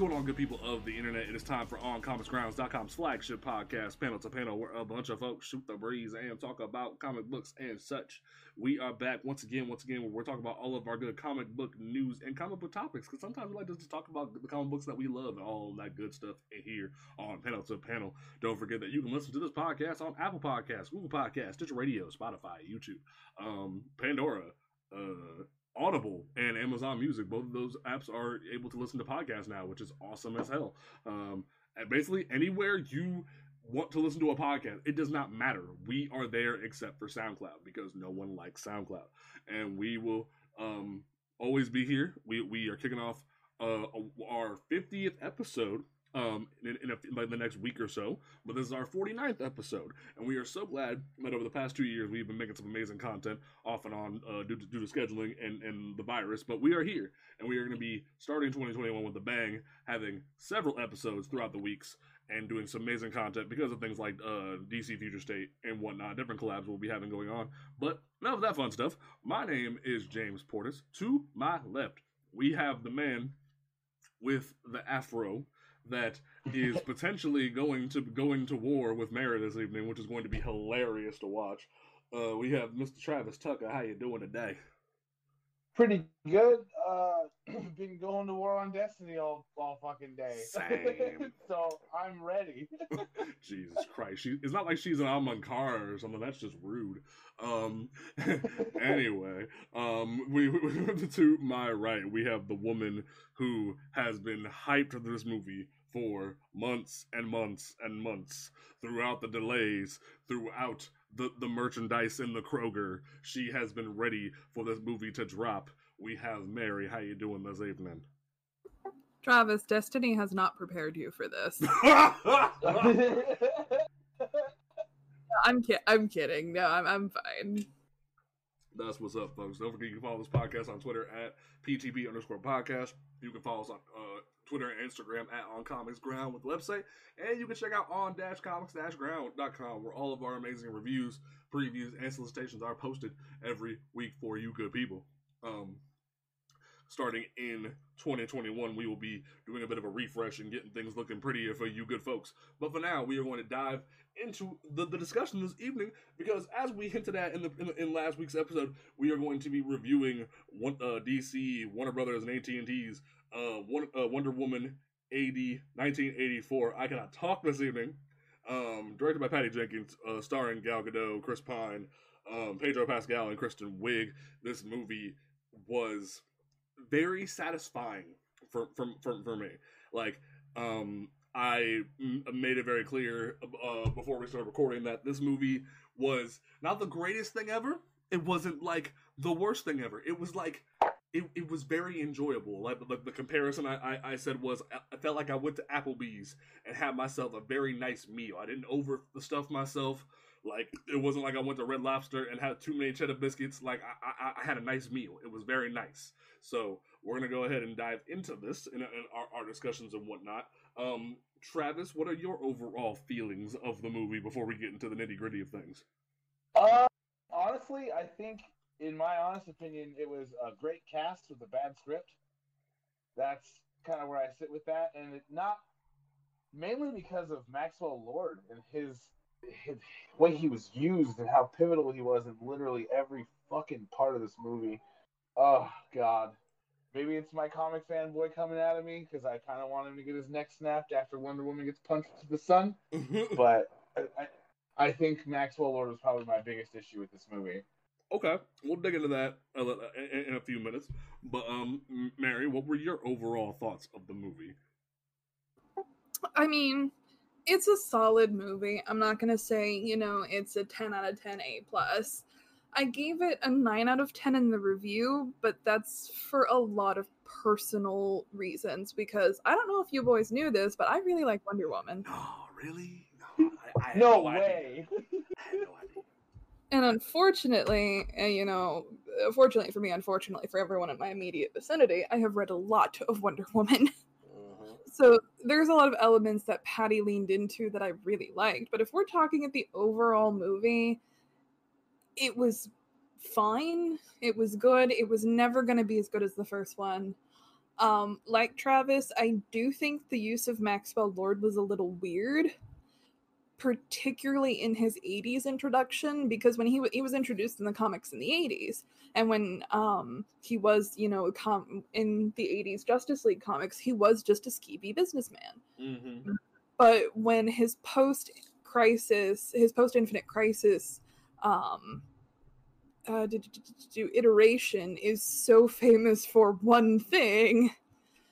Going on, good people of the internet? It is time for OnComicsGrounds.com's flagship podcast, Panel to Panel, where a bunch of folks shoot the breeze and talk about comic books and such. We are back once again, once again, where we're talking about all of our good comic book news and comic book topics, because sometimes we like to just talk about the comic books that we love and all that good stuff here on Panel to Panel. Don't forget that you can listen to this podcast on Apple Podcasts, Google Podcasts, Stitcher Radio, Spotify, YouTube, um, Pandora, uh, Audible and Amazon Music. Both of those apps are able to listen to podcasts now, which is awesome as hell. Um, and basically, anywhere you want to listen to a podcast, it does not matter. We are there except for SoundCloud because no one likes SoundCloud, and we will um, always be here. We we are kicking off uh, our 50th episode um, in, in, a, in, the next week or so. But this is our 49th episode, and we are so glad that over the past two years we've been making some amazing content off and on uh, due, to, due to scheduling and, and the virus. But we are here, and we are going to be starting 2021 with a bang, having several episodes throughout the weeks. And doing some amazing content because of things like uh, DC Future State and whatnot, different collabs we'll be having going on. But enough of that fun stuff. My name is James Portis. To my left, we have the man with the afro that is potentially going to going to war with Mary this evening, which is going to be hilarious to watch. Uh, we have Mr. Travis Tucker. How you doing today? Pretty good. Uh, been going to war on Destiny all, all fucking day. Same. so I'm ready. Jesus Christ. She, it's not like she's an Amankara or something. That's just rude. Um, anyway, um, we, we to my right, we have the woman who has been hyped for this movie for months and months and months throughout the delays, throughout the, the merchandise in the Kroger. She has been ready for this movie to drop. We have Mary. How you doing this evening? Travis, Destiny has not prepared you for this. I'm ki- I'm kidding. No, I'm I'm fine. That's what's up, folks. Don't forget you can follow this podcast on Twitter at PTP underscore podcast. You can follow us on uh, Twitter and Instagram at On Comics Ground with the website. And you can check out on comics ground.com where all of our amazing reviews, previews, and solicitations are posted every week for you good people. Um, starting in 2021, we will be doing a bit of a refresh and getting things looking prettier for you good folks. But for now, we are going to dive into the, the discussion this evening because, as we hinted at in the in, in last week's episode, we are going to be reviewing one, uh, DC, Warner Brothers, and AT and T's uh, uh, Wonder Woman AD 1984. I cannot talk this evening. Um, directed by Patty Jenkins, uh, starring Gal Gadot, Chris Pine, um, Pedro Pascal, and Kristen Wiig. This movie was very satisfying for for for, for me. Like, um, I made it very clear uh, before we started recording that this movie was not the greatest thing ever. It wasn't like the worst thing ever. It was like it, it was very enjoyable. Like, the comparison I, I, I, said was I felt like I went to Applebee's and had myself a very nice meal. I didn't overstuff myself. Like it wasn't like I went to Red Lobster and had too many cheddar biscuits. Like I, I, I had a nice meal. It was very nice. So we're gonna go ahead and dive into this in, in our, our, discussions and whatnot. Um, Travis, what are your overall feelings of the movie before we get into the nitty gritty of things? Uh, honestly, I think, in my honest opinion, it was a great cast with a bad script. That's kind of where I sit with that, and it not mainly because of Maxwell Lord and his, his way he was used and how pivotal he was in literally every fucking part of this movie. Oh God, maybe it's my comic fanboy coming out of me because I kind of want him to get his neck snapped after Wonder Woman gets punched to the sun. but I, I, I think Maxwell Lord was probably my biggest issue with this movie. Okay, we'll dig into that in a few minutes. But um, Mary, what were your overall thoughts of the movie? I mean, it's a solid movie. I'm not gonna say you know it's a 10 out of 10 A plus. I gave it a 9 out of 10 in the review, but that's for a lot of personal reasons because I don't know if you boys knew this, but I really like Wonder Woman. Oh, really? No, I, I no, no way. I had no idea. And unfortunately, uh, you know, fortunately for me, unfortunately for everyone in my immediate vicinity, I have read a lot of Wonder Woman. Mm-hmm. So there's a lot of elements that Patty leaned into that I really liked. But if we're talking at the overall movie, it was fine. It was good. It was never going to be as good as the first one. Um, like Travis, I do think the use of Maxwell Lord was a little weird, particularly in his 80s introduction, because when he, w- he was introduced in the comics in the 80s, and when um, he was, you know, com- in the 80s Justice League comics, he was just a skeevy businessman. Mm-hmm. But when his post crisis, his post Infinite Crisis um, uh, iteration is so famous for one thing.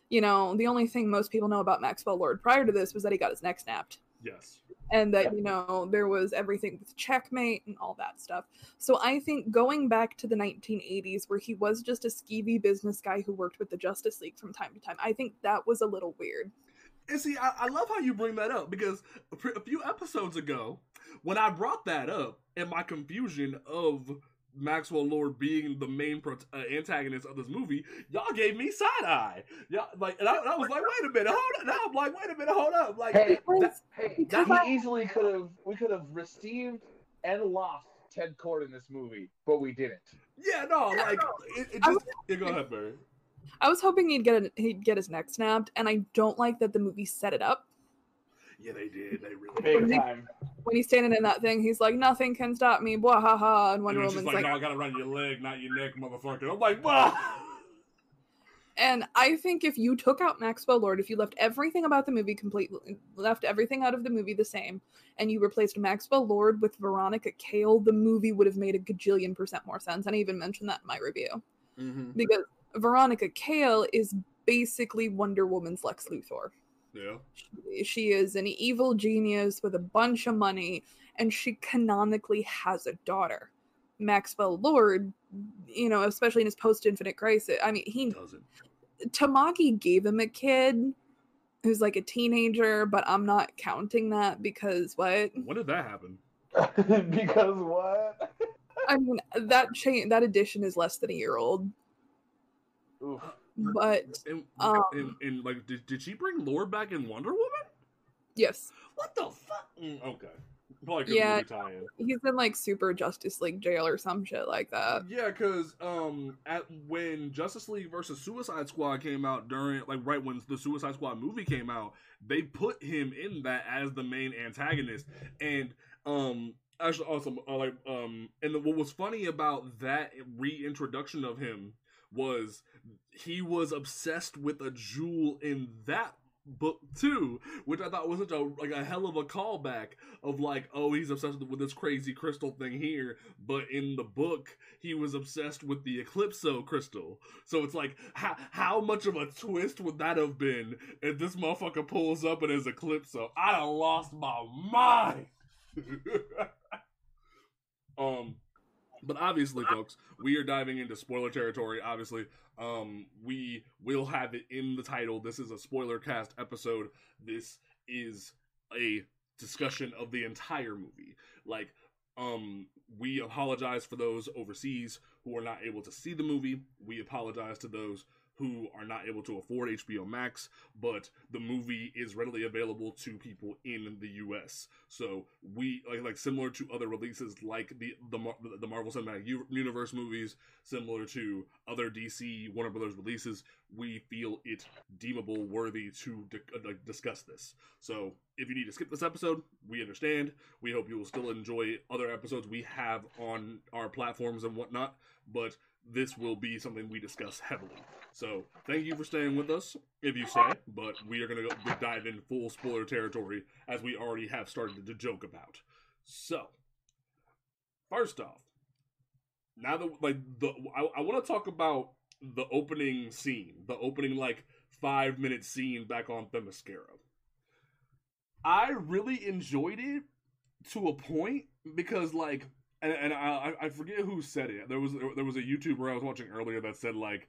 You know, the only thing most people know about Maxwell Lord prior to this was that he got his neck snapped. Yes. And that, you know, there was everything with checkmate and all that stuff. So I think going back to the 1980s, where he was just a skeevy business guy who worked with the Justice League from time to time, I think that was a little weird. And see, I, I love how you bring that up because a, a few episodes ago, when I brought that up and my confusion of Maxwell Lord being the main pro- uh, antagonist of this movie, y'all gave me side eye. Y'all like, and I, and I, was like, wait a minute, hold up. Now I'm like, wait a minute, hold up. Like, hey, that, hey, that we easily could have, we could have received and lost Ted Kord in this movie, but we didn't. Yeah, no, like, it, it just. Was, yeah, go ahead, Barry. I was hoping he'd get a, he'd get his neck snapped, and I don't like that the movie set it up yeah, they did. They really big did. time. When he's standing in that thing, he's like, "Nothing can stop me." Blah ha ha. And Wonder and Woman's like, like, "No, I gotta run your leg, not your neck, motherfucker." I'm like, "Bah." And I think if you took out Maxwell Lord, if you left everything about the movie completely, left everything out of the movie the same, and you replaced Maxwell Lord with Veronica Cale, the movie would have made a gajillion percent more sense. And I even mentioned that in my review. Mm-hmm. Because Veronica Cale is basically Wonder Woman's Lex Luthor. Yeah. She, she is an evil genius with a bunch of money, and she canonically has a daughter. Maxwell Lord, you know, especially in his post Infinite Crisis. I mean, he doesn't. Tamaki gave him a kid who's like a teenager, but I'm not counting that because what? When did that happen? because what? I mean, that chain that edition is less than a year old. Oof. But and, um, and, and, like, did, did she bring Lord back in Wonder Woman? Yes. What the fuck? Mm, okay. Probably yeah, he's in like Super Justice League jail or some shit like that. Yeah, because um, at when Justice League versus Suicide Squad came out during like right when the Suicide Squad movie came out, they put him in that as the main antagonist, and um, actually awesome. Uh, like um, and the, what was funny about that reintroduction of him was he was obsessed with a jewel in that book too, which I thought was such a like a hell of a callback of like, oh, he's obsessed with this crazy crystal thing here, but in the book he was obsessed with the Eclipso crystal. So it's like, how how much of a twist would that have been if this motherfucker pulls up and is Eclipso? I'd have lost my mind. um, but obviously, folks, we are diving into spoiler territory. Obviously, um, we will have it in the title. This is a spoiler cast episode. This is a discussion of the entire movie. Like, um, we apologize for those overseas who are not able to see the movie. We apologize to those who are not able to afford HBO Max, but the movie is readily available to people in the US. So we like, like similar to other releases like the the, the Marvel Cinematic Universe movies, similar to other DC Warner Brothers releases, we feel it deemable worthy to di- discuss this. So if you need to skip this episode, we understand. We hope you will still enjoy other episodes we have on our platforms and whatnot, but this will be something we discuss heavily. So thank you for staying with us, if you say, but we are going to dive in full spoiler territory as we already have started to joke about. So, first off, now that like the I, I want to talk about the opening scene, the opening like five minute scene back on Themyscira. I really enjoyed it to a point because like and, and I, I forget who said it. There was there was a YouTuber I was watching earlier that said like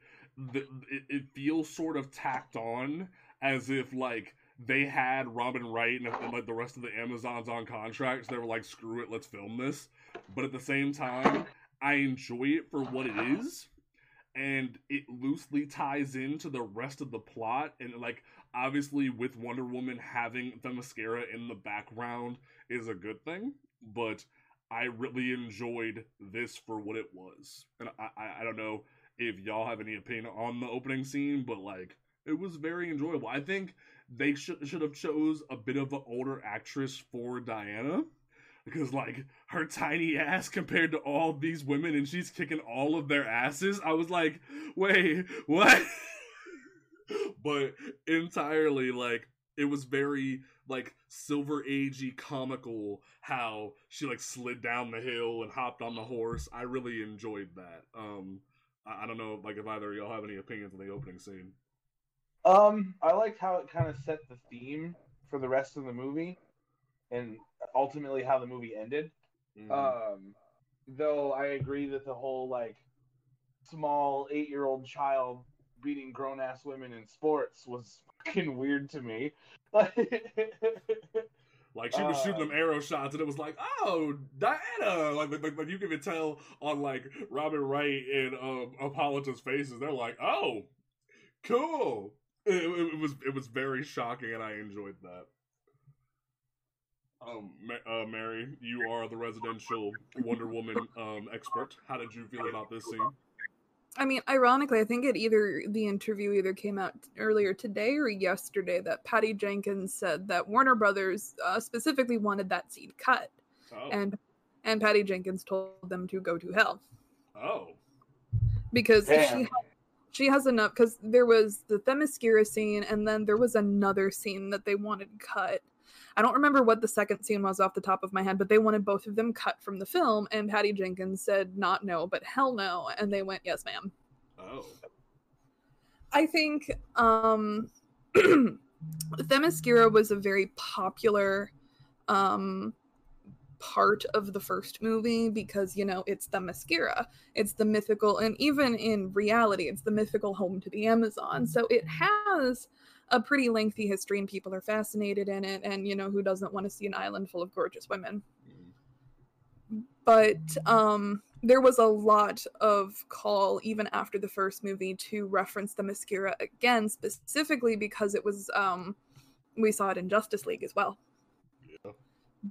the, it, it feels sort of tacked on as if like they had Robin Wright and, and, like the rest of the Amazons on contracts. They were like, screw it, let's film this. But at the same time, I enjoy it for what it is. And it loosely ties into the rest of the plot. And like obviously with Wonder Woman having Themyscira in the background is a good thing. But I really enjoyed this for what it was. And I, I, I don't know if y'all have any opinion on the opening scene, but like it was very enjoyable. I think they should should have chose a bit of an older actress for Diana because like her tiny ass compared to all these women and she's kicking all of their asses. I was like, "Wait, what?" but entirely like it was very like silver agey comical how she like slid down the hill and hopped on the horse. I really enjoyed that. Um I, I don't know like if either of y'all have any opinions on the opening scene. Um, I liked how it kind of set the theme for the rest of the movie and ultimately how the movie ended. Mm-hmm. Um though I agree that the whole like small eight year old child beating grown ass women in sports was fucking weird to me. like she was uh, shooting them arrow shots, and it was like, oh, Diana. Like, like, like you can even tell on like Robin Wright and um, Hippolyta's faces. They're like, oh, cool. It, it, it, was it was very shocking, and I enjoyed that. Um, uh, Mary, you are the residential Wonder Woman um expert. How did you feel about this scene? I mean, ironically, I think it either the interview either came out earlier today or yesterday that Patty Jenkins said that Warner Brothers uh, specifically wanted that scene cut, oh. and and Patty Jenkins told them to go to hell. Oh, because Damn. she she has enough because there was the Themyscira scene and then there was another scene that they wanted cut I don't remember what the second scene was off the top of my head, but they wanted both of them cut from the film, and Patty Jenkins said not no, but hell no, and they went yes, ma'am. Oh. I think um Themyscira was a very popular um part of the first movie because you know it's the Themyscira it's the mythical and even in reality it's the mythical home to the amazon so it has a pretty lengthy history and people are fascinated in it and you know who doesn't want to see an island full of gorgeous women but um there was a lot of call even after the first movie to reference Themyscira again specifically because it was um we saw it in justice league as well yeah.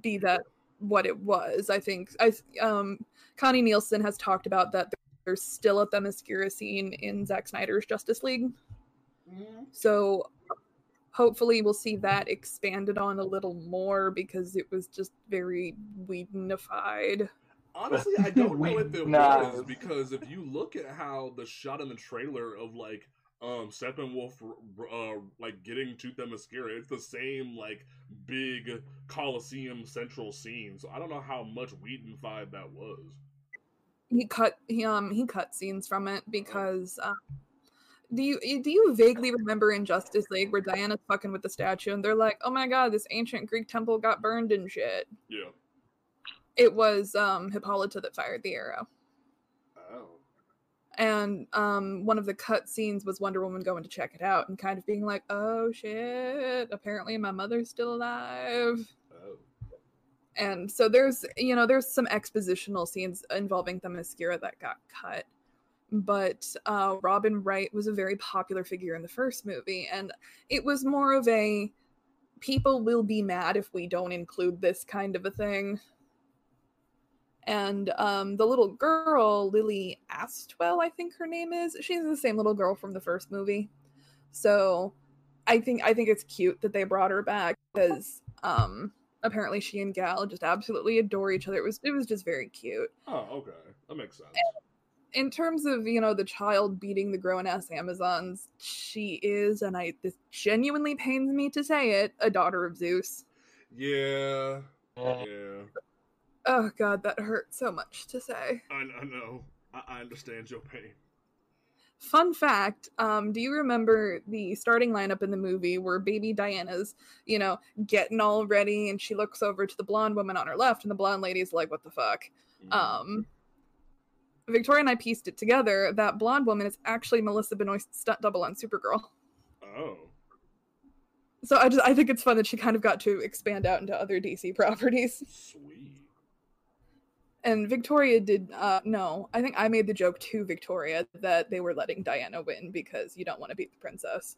be that what it was i think i um connie nielsen has talked about that there's still a Themyscira scene in Zack Snyder's Justice League. Mm-hmm. So hopefully we'll see that expanded on a little more because it was just very Whedonified. Honestly, I don't know if it nah. was because if you look at how the shot in the trailer of like um Steppenwolf uh like getting to Themyscira, it's the same like big Coliseum central scene. So I don't know how much Whedonified that was. He cut he um he cut scenes from it because uh, do you do you vaguely remember in Justice League where Diana's fucking with the statue and they're like, "Oh my god, this ancient Greek temple got burned and shit." Yeah. It was um Hippolyta that fired the arrow. Oh. And um one of the cut scenes was Wonder Woman going to check it out and kind of being like, "Oh shit, apparently my mother's still alive." Oh. And so there's, you know, there's some expositional scenes involving Themyscira that got cut but uh, Robin Wright was a very popular figure in the first movie, and it was more of a people will be mad if we don't include this kind of a thing. And um, the little girl, Lilly Aspell, I think her name is, she's the same little girl from the first movie. So I think I think it's cute that they brought her back because um, apparently she and Gal just absolutely adore each other. It was it was just very cute. Oh, okay, that makes sense. In terms of you know the child beating the grown ass Amazons, she is, and I this genuinely pains me to say it, a daughter of Zeus. Yeah, yeah. Oh god, that hurt so much to say. I, I know. I, I understand your pain. Fun fact, um, do you remember the starting lineup in the movie where baby Diana's, you know, getting all ready and she looks over to the blonde woman on her left and the blonde lady's like, what the fuck? Mm-hmm. Um, Victoria and I pieced it together. That blonde woman is actually Melissa Benoist's stunt double on Supergirl. Oh. So I just I think it's fun that she kind of got to expand out into other DC properties. Sweet and Victoria did uh no, I think I made the joke to Victoria that they were letting Diana win because you don't want to beat the princess.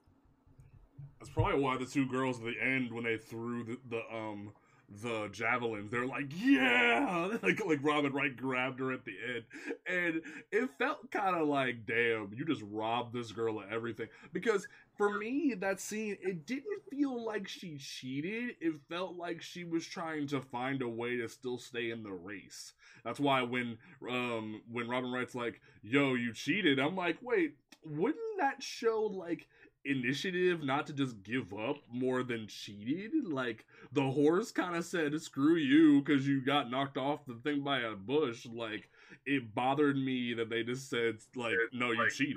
That's probably why the two girls at the end when they threw the, the um the javelins, they're like, yeah, like like Robin Wright grabbed her at the end, and it felt kind of like, damn, you just robbed this girl of everything. Because for me, that scene, it didn't feel like she cheated. It felt like she was trying to find a way to still stay in the race. That's why when um when Robin Wright's like, yo, you cheated, I'm like, wait, wouldn't that show like initiative not to just give up more than cheated. Like the horse kind of said, "Screw you," because you got knocked off the thing by a bush. Like it bothered me that they just said, "Like no, you cheated."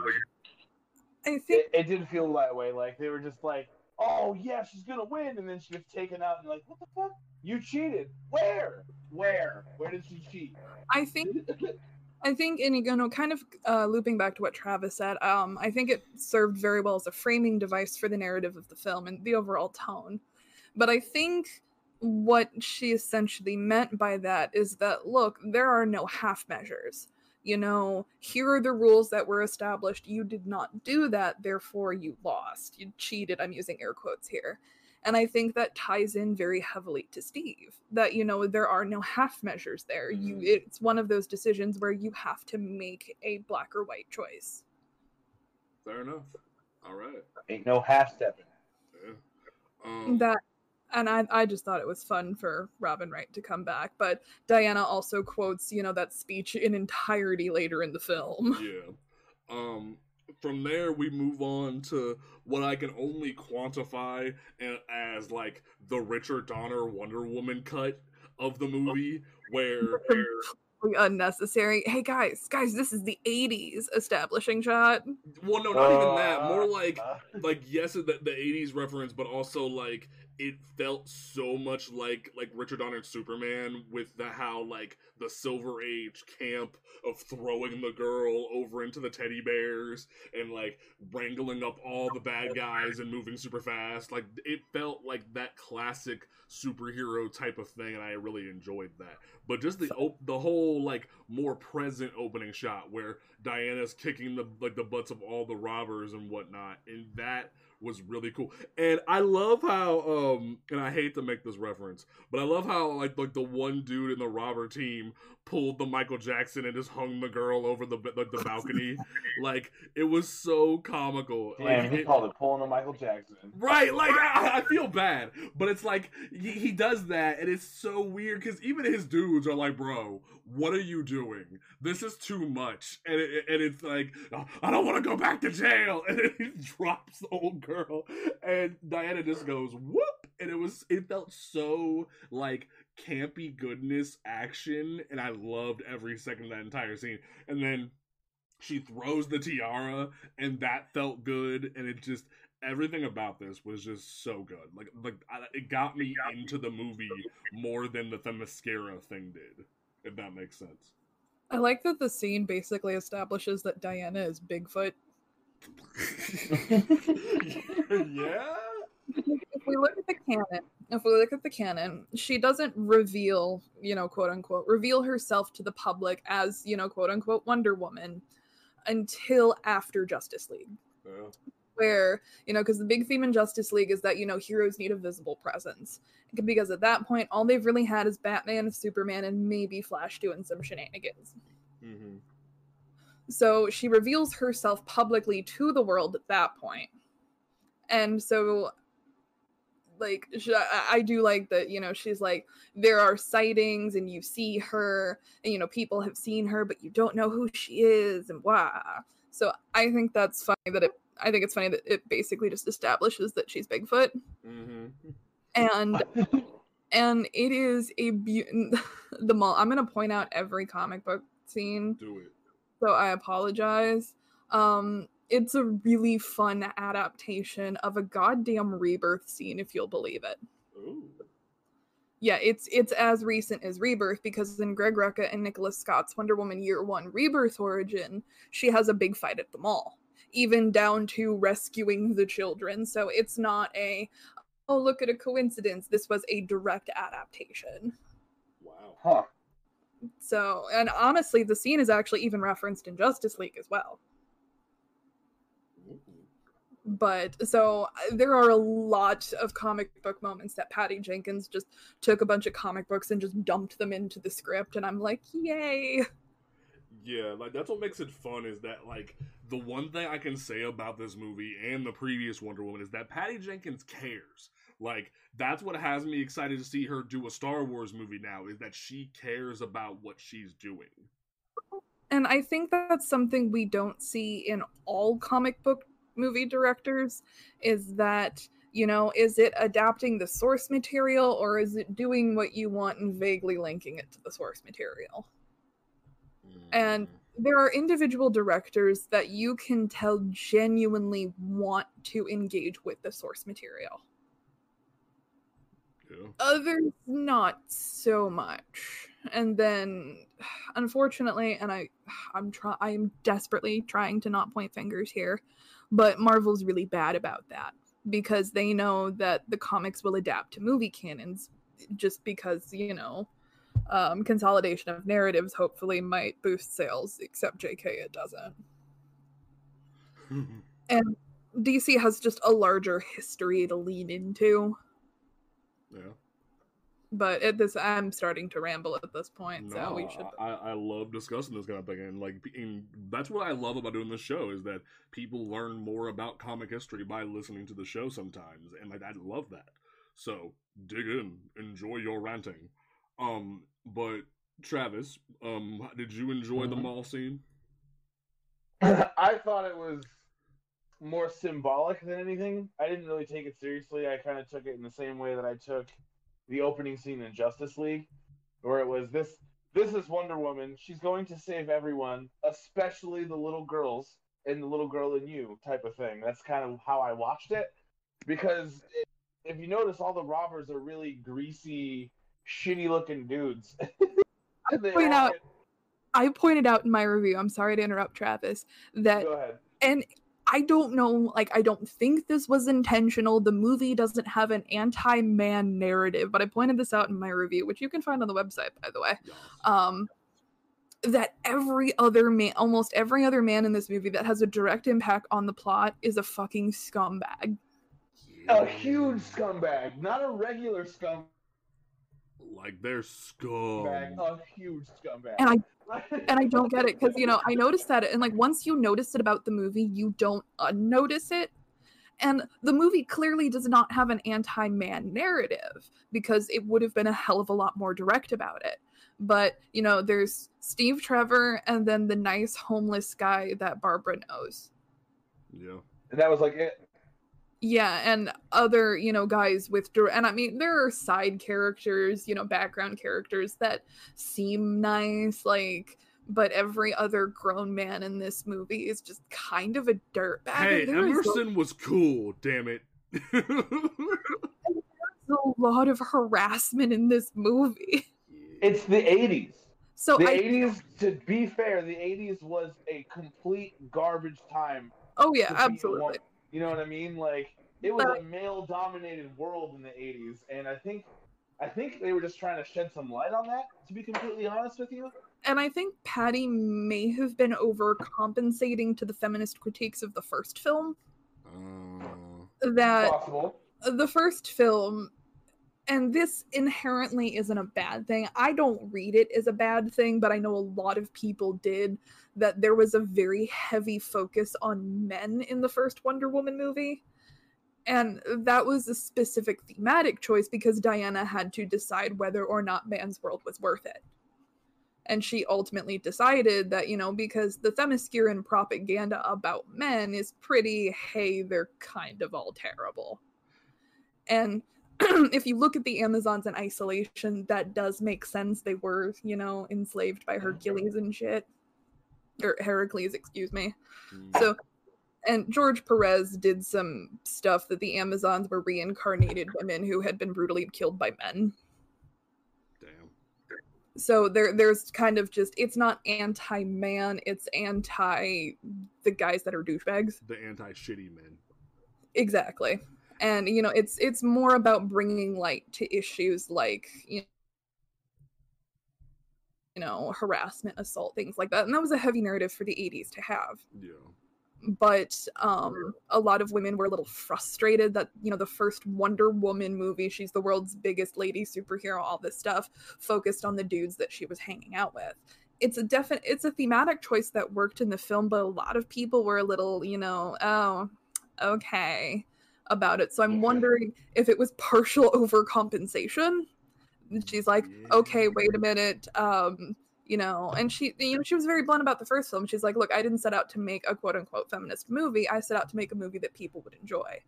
I think it, it did feel that way. Like they were just like, "Oh yeah, she's gonna win," and then she gets taken out, and like, "What the fuck? You cheated? Where? Where? Where did she cheat?" I think I think, and you know, kind of uh, looping back to what Travis said, um, I think it served very well as a framing device for the narrative of the film and the overall tone. But I think what she essentially meant by that is that look, there are no half measures. You know, here are the rules that were established. You did not do that, therefore you lost. You cheated. I'm using air quotes here. And I think that ties in very heavily to Steve. That you know there are no half measures there. You mm-hmm. it's one of those decisions where you have to make a black or white choice. Fair enough. All right. Ain't no half stepping. Yeah. Um, that and I, I just thought it was fun for Robin Wright to come back. But Diana also quotes, you know, that speech in entirety later in the film. Yeah. Um, from there we move on to what I can only quantify as like the Richard Donner Wonder Woman cut of the movie where unnecessary. Hey guys, guys, this is the '80s establishing shot. Well, no, not uh, even that. More like, uh, like yes, the, the '80s reference, but also like it felt so much like like Richard Donner Superman with the how like the Silver Age camp of throwing the girl over into the teddy bears and like wrangling up all the bad guys and moving super fast. Like it felt like that classic superhero type of thing, and I really enjoyed that. But just the op- the whole like more present opening shot where Diana's kicking the like the butts of all the robbers and whatnot, and that was really cool. And I love how um and I hate to make this reference, but I love how like like the one dude in the robber team pulled the Michael Jackson and just hung the girl over the like the balcony. like it was so comical. Damn, like, he it, called it pulling a Michael Jackson. Right, like I, I feel bad, but it's like he, he does that, and it's so weird because even his dudes are like, "Bro, what are you doing? This is too much." And it, and it's like, "I don't want to go back to jail," and then he drops the old girl, and Diana just goes, "Whoop!" And it was it felt so like campy goodness action, and I loved every second of that entire scene. And then she throws the tiara, and that felt good, and it just everything about this was just so good. Like like it got me into the movie more than the Themyscira thing did. If that makes sense. I like that the scene basically establishes that Diana is Bigfoot. yeah if we look at the canon, if we look at the canon, she doesn't reveal, you know, quote unquote, reveal herself to the public as, you know, quote unquote, Wonder Woman. until after Justice League. Yeah. Where, you know, because the big theme in Justice League is that, you know, heroes need a visible presence. Because at that point, all they've really had is Batman, Superman, and maybe Flash doing some shenanigans. Mm-hmm. So she reveals herself publicly to the world at that point. And so like I do like that you know she's like there are sightings and you see her and you know people have seen her but you don't know who she is and why so i think that's funny that it i think it's funny that it basically just establishes that she's bigfoot Mm-hmm. and and it is a be- the mall i'm gonna point out every comic book scene Do it. so I apologize. Um, it's a really fun adaptation of a goddamn rebirth scene, if you'll believe it. Ooh. Yeah, it's it's as recent as Rebirth because in Greg Rucka and Nicholas Scott's Wonder Woman Year One Rebirth origin, she has a big fight at the mall, even down to rescuing the children. So it's not a oh look at a coincidence. This was a direct adaptation. Wow. Huh. So and honestly, the scene is actually even referenced in Justice League as well. But so uh, there are a lot of comic book moments that Patty Jenkins just took a bunch of comic books and just dumped them into the script and I'm like, "Yay." Yeah, like that's what makes it fun is that like the one thing I can say about this movie and the previous Wonder Woman is that Patty Jenkins cares. Like that's what has me excited to see her do a Star Wars movie now is that she cares about what she's doing. And I think that's something we don't see in all comic book movie directors is that, you know, is it adapting the source material or is it doing what you want and vaguely linking it to the source material? And mm. there are individual directors that you can tell genuinely want to engage with the source material. yeah. Others not so much. And then unfortunately, and I I'm try I'm desperately trying to not point fingers here, but Marvel's really bad about that because they know that the comics will adapt to movie canons just because, you know, um, consolidation of narratives hopefully might boost sales, except JK it doesn't. And DC has just a larger history to lean into. yeah. But at this, I'm starting to ramble at this point, so No, we should. I, I love discussing this kind of thing, and like, and that's what I love about doing this show is that people learn more about comic history by listening to the show sometimes, and like I love that. So dig in, enjoy your ranting. Um, but Travis, um, did you enjoy the Mhm. mall scene? I thought it was more symbolic than anything. I didn't really take it seriously. I kind of took it in the same way that I took the opening scene in Justice League, where it was this this is Wonder Woman. She's going to save everyone, especially the little girls and the little girl in you type of thing. That's kind of how I watched it because it, if you notice all the robbers are really greasy, shitty looking dudes. They point out- I pointed out in my review, I'm sorry to interrupt Travis, that go ahead. and I don't know, like I don't think this was intentional. The movie doesn't have an anti-man narrative, but I pointed this out in my review, which you can find on the website, by the way. Um that every other man almost every other man in this movie that has a direct impact on the plot is a fucking scumbag. A huge scumbag, not a regular scumbag, Like they're scum. a huge scumbag. And I and I don't get it because you know I noticed that and like once you notice it about the movie, you don't uh, unnotice it. And the movie clearly does not have an anti-man narrative because it would have been a hell of a lot more direct about it. But you know, there's Steve Trevor and then the nice homeless guy that Barbara knows. Yeah. and that was like it. Yeah, and other, you know, guys with and I mean there are side characters, you know, background characters that seem nice, like but every other grown man in this movie is just kind of a dirtbag. Hey, and there is a- Emerson was cool. Damn it. There's a lot of harassment in this movie. It's the '80s. So The I '80s, to be fair, the '80s was a complete garbage time. oh yeah, to be a absolutely. Woman. You know what I mean? Like it was But- a male-dominated world in the '80s, and I think I think they were just trying to shed some light on that. To be completely honest with you. And I think Patty may have been overcompensating to the feminist critiques of the first film. Uh, That Possible. the first film and this inherently isn't a bad thing. I don't read it as a bad thing, but I know a lot of people did that there was a very heavy focus on men in the first Wonder Woman movie. And that was a specific thematic choice because Diana had to decide whether or not Man's World was worth it. And she ultimately decided that, you know, because the Themysciran propaganda about men is pretty, hey, they're kind of all terrible. And if you look at the Amazons in isolation, that does make sense. They were, you know, enslaved by Hercules and shit. Or Heracles, excuse me. mm, So, and George Perez did some stuff that the Amazons were reincarnated women who had been brutally killed by men. damn. So there, there's kind of just it's not anti-man, it's anti the guys that are douchebags. The anti shitty men. Exactly. And you know, it's it's more about bringing light to issues like you you know, harassment, assault, things like that. And that was a heavy narrative for the 80s to have. Yeah. but um a lot of women were a little frustrated that you know the first wonder woman movie she's the world's biggest lady superhero all this stuff focused on the dudes that she was hanging out with it's a definite it's a thematic choice that worked in the film but a lot of people were a little you know oh okay about it. So i'm wondering if it was partial overcompensation. She's like okay wait a minute um you know and she you know she was very blunt about the first film. She's like look i didn't set out to make a quote unquote feminist movie. I set out to make a movie that people would enjoy.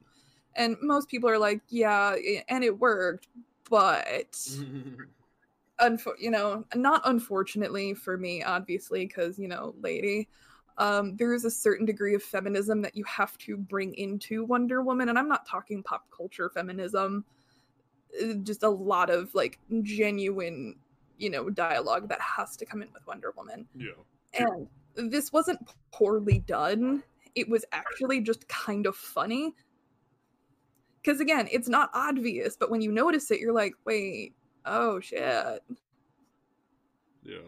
And most people are like yeah and it worked but unfo- you know not unfortunately for me obviously because you know lady um, there is a certain degree of feminism that you have to bring into wonder woman and i'm not talking pop culture feminism. Uh, just a lot of like genuine you know dialogue that has to come in with wonder woman. Yeah. and this wasn't poorly done. It was actually just kind of funny. Because again it's not obvious but when you notice it you're like wait oh shit. Yeah.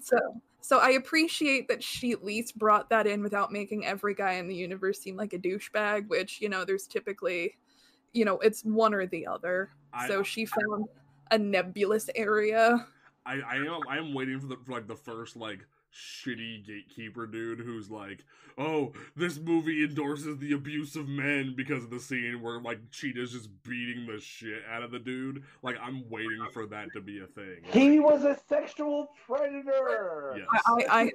so so i appreciate that she at least brought that in without making every guy in the universe seem like a douchebag which you know there's typically you know it's one or the other. I, so she found a nebulous area. I, I am I am waiting for the for like the first like shitty gatekeeper dude who's like, oh, this movie endorses the abuse of men because of the scene where like Cheetah's just beating the shit out of the dude. Like I'm waiting for that to be a thing. He was a sexual predator. Yes. I, I,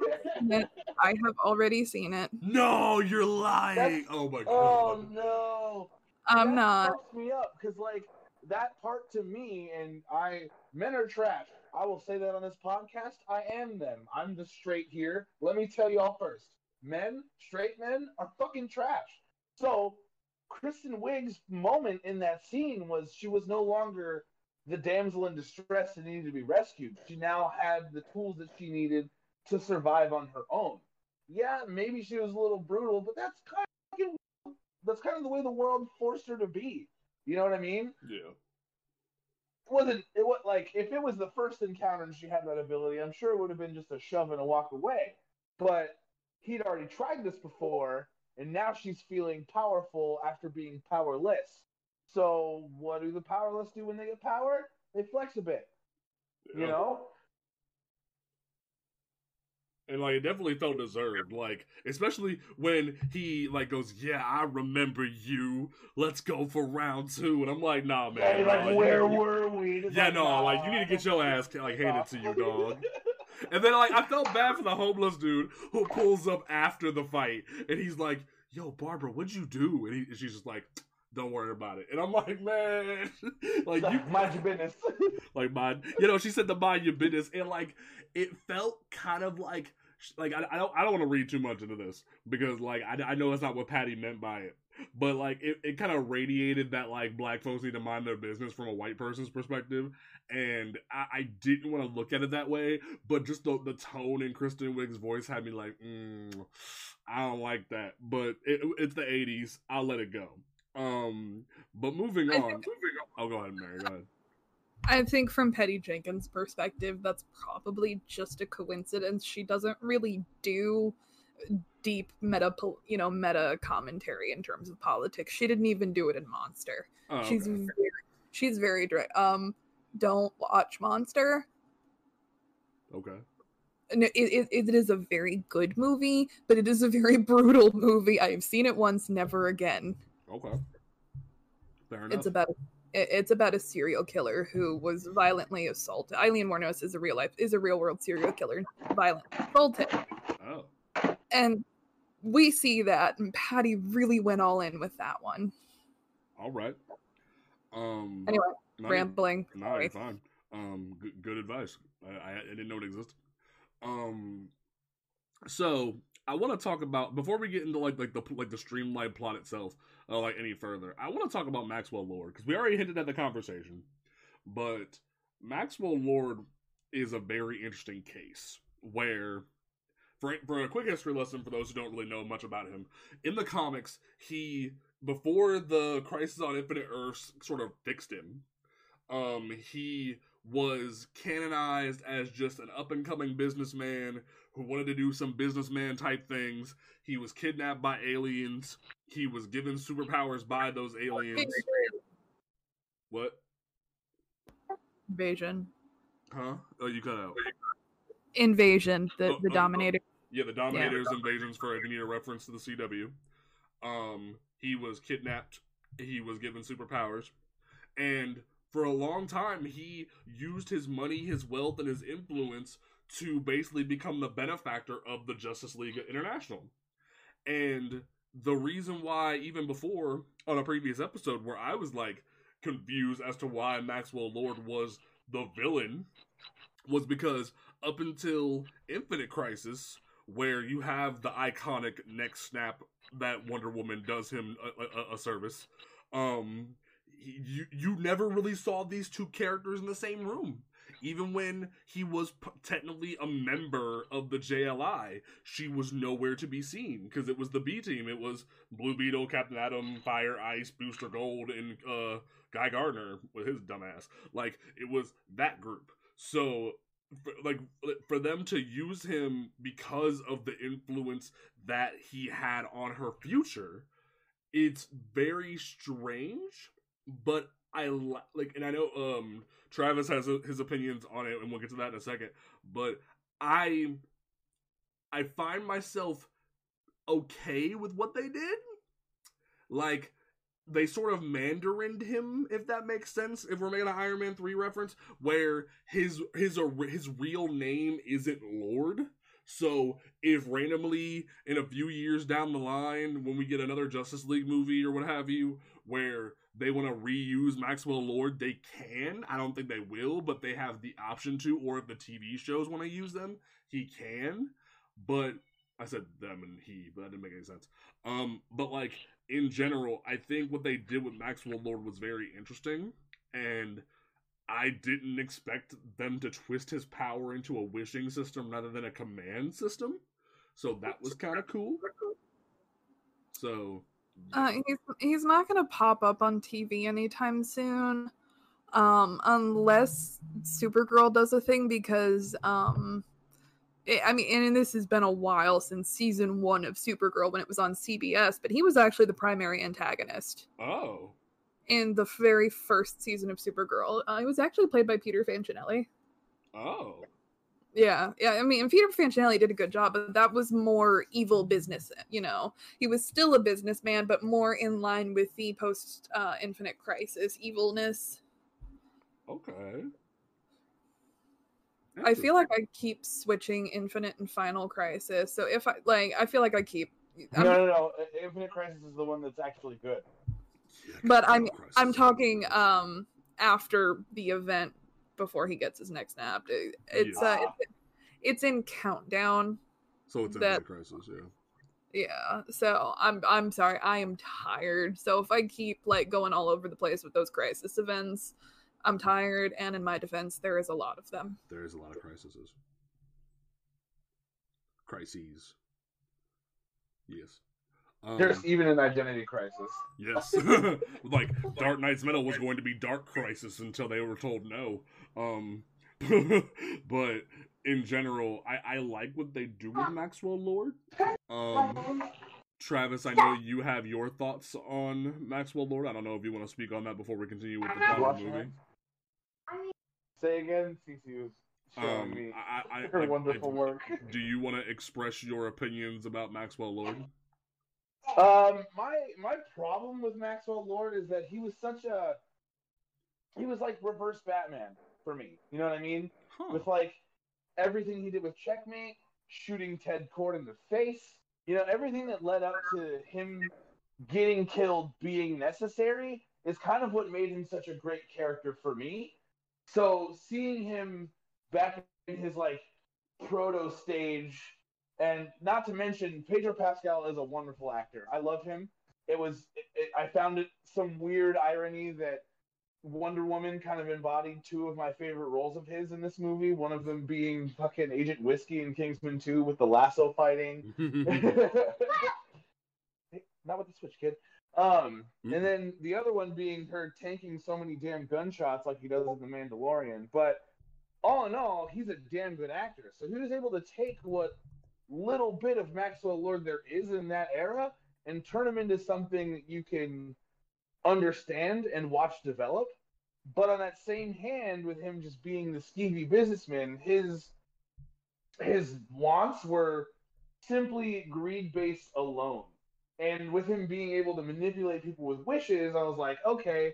I, I have already seen it. No, you're lying. That's- oh my oh, god. Oh no. I'm that not. fucks me up because like that part to me, and I men are trash. I will say that on this podcast. I am them. I'm the straight here. Let me tell y'all first. Men, straight men, are fucking trash. So Kristen Wiig's moment in that scene was she was no longer the damsel in distress that needed to be rescued. She now had the tools that she needed to survive on her own. Yeah, maybe she was a little brutal, but that's kind of that's kind of the way the world forced her to be. You know what I mean? Yeah. It wasn't it was like if it was the first encounter and she had that ability, I'm sure it would have been just a shove and a walk away. But he'd already tried this before, and now she's feeling powerful after being powerless. So what do the powerless do when they get power? They flex a bit. You know? And like it definitely felt deserved like especially when he like goes yeah i remember you. Let's go for round two. And i'm like nah man like nah, where you, were we? Yeah like, no nah, like you need to get your ass like handed to you dog and then like i felt bad for the homeless dude who pulls up after the fight. And he's like yo barbara what'd you do? And, he, and she's just like don't worry about it and i'm like man like you mind your business. like mind you know she said to mind your business and like it felt kind of like like i, I don't i don't want to read too much into this because like I, I know that's not what patty meant by it but like it, it kind of radiated that like black folks need to mind their business from a white person's perspective and i, I didn't want to look at it that way but just the, the tone in kristen wiig's voice had me like mm, i don't like that but it, it's the 80s i'll let it go um but moving on think- oh go ahead mary go ahead I think from Patty Jenkins' perspective, that's probably just a coincidence. She doesn't really do deep meta, you know, meta commentary in terms of politics. She didn't even do it in Monster. Oh, she's okay. very, she's very direct. Um, don't watch Monster. Okay. it, it, it is a very good movie, but it is a very brutal movie. I have seen it once, never again. Okay. Fair enough. It's about it's about a serial killer who was violently assaulted. Aileen Wuornos is a real life is a real world serial killer, violently assaulted. Oh. And we see that, and Patty really went all in with that one. All right. Um. Anyway, rambling. No, you're fine. Um. Good, good advice. I, I didn't know it existed. Um. So I want to talk about before we get into like like the like the streamlined plot itself uh, like any further. I want to talk about Maxwell Lord because we already hinted at the conversation, but Maxwell Lord is a very interesting case where. For, for a quick history lesson for those who don't really know much about him, in the comics, he before the Crisis on Infinite Earths sort of fixed him, um, he was canonized as just an up and coming businessman who wanted to do some businessman type things. He was kidnapped by aliens. He was given superpowers by those aliens. What? Invasion. Huh? Oh, you cut out. Invasion. The oh, the oh, oh. Dominator. Oh. Yeah, the Dominator's yeah. invasions. For if you need a reference to the CW, um, he was kidnapped. He was given superpowers, and for a long time he used his money, his wealth, and his influence to basically become the benefactor of the Justice League International. And the reason why, even before on a previous episode, where I was like confused as to why Maxwell Lord was the villain, was because up until Infinite Crisis, where you have the iconic neck snap that Wonder Woman does him a, a, a service, um, you you never really saw these two characters in the same room even when he was p- technically a member of the JLI, she was nowhere to be seen because it was the B team. It was Blue Beetle, Captain Atom, Fire, Ice, Booster Gold, and uh, Guy Gardner with his dumbass. Like it was that group. So for, like for them to use him because of the influence that he had on her future, it's very strange. But I like, and I know um Travis has a, his opinions on it, and we'll get to that in a second. But I, I find myself okay with what they did. Like they sort of mandarined him, if that makes sense. If we're making an Iron Man three reference, where his his his real name isn't Lord. So if randomly in a few years down the line, when we get another Justice League movie or what have you, where they want to reuse Maxwell Lord, they can. I don't think they will, but they have the option to. Or if the TV shows want to use them, he can. But I said them and he, but that didn't make any sense. Um, but like in general, I think what they did with Maxwell Lord was very interesting, and I didn't expect them to twist his power into a wishing system rather than a command system. So that was kind of cool. So uh, he's he's not gonna pop up on TV anytime soon, um, unless Supergirl does a thing because um, it, I mean, and this has been a while since season one of Supergirl when it was on CBS, but he was actually the primary antagonist. Oh. In the very first season of Supergirl, uh, he was actually played by Peter Facinelli. Oh. Yeah, yeah. I mean, Peter Facinelli did a good job, but that was more evil business. You know, he was still a businessman, but more in line with the post uh, Infinite Crisis evilness. Okay. I feel like I keep switching Infinite and Final Crisis. So if I like, I feel like I keep. I'm, no, no, no. Infinite Crisis is the one that's actually good. But I'm I'm talking um after the event before he gets his neck snapped. It, it's yeah. uh, it's, it's, in countdown. So it's that, crisis, yeah. Yeah. So I'm I'm sorry, I am tired. So if I keep like going all over the place with those crisis events, I'm tired. And in my defense, there is a lot of them. There is a lot of crises. Crises. Yes. Um, There's even an identity crisis. Yes, like Dark Nights Metal was going to be Dark Crisis until they were told no. Um, but in general, I, I like what they do with Maxwell Lord. Um, Travis, I know you have your thoughts on Maxwell Lord. I don't know if you want to speak on that before we continue with the the movie. Say again, Cece was showing um, me I, I, her like, wonderful work. Do you want to express your opinions about Maxwell Lord? Um, my my problem with Maxwell Lord is that he was such a he was like reverse Batman for me. You know what I mean? Huh. With like everything he did with Checkmate, shooting Ted Kord in the face, you know, everything that led up to him getting killed being necessary is kind of what made him such a great character for me. So seeing him back in his like proto stage and not to mention, Pedro Pascal is a wonderful actor. I love him. It was, it, it, I found it some weird irony that Wonder Woman kind of embodied two of my favorite roles of his in this movie. One of them being fucking Agent Whiskey in Kingsman 2 with the lasso fighting. not with the switch, kid. Um, mm-hmm. and then the other one being her tanking so many damn gunshots like he does in The Mandalorian. But all in all, he's a damn good actor. So he was able to take what little bit of Maxwell Lord there is in that era and turn him into something that you can understand and watch develop. But on that same hand, with him just being the skeevy businessman, his his wants were simply greed based alone. And with him being able to manipulate people with wishes, I was like, okay,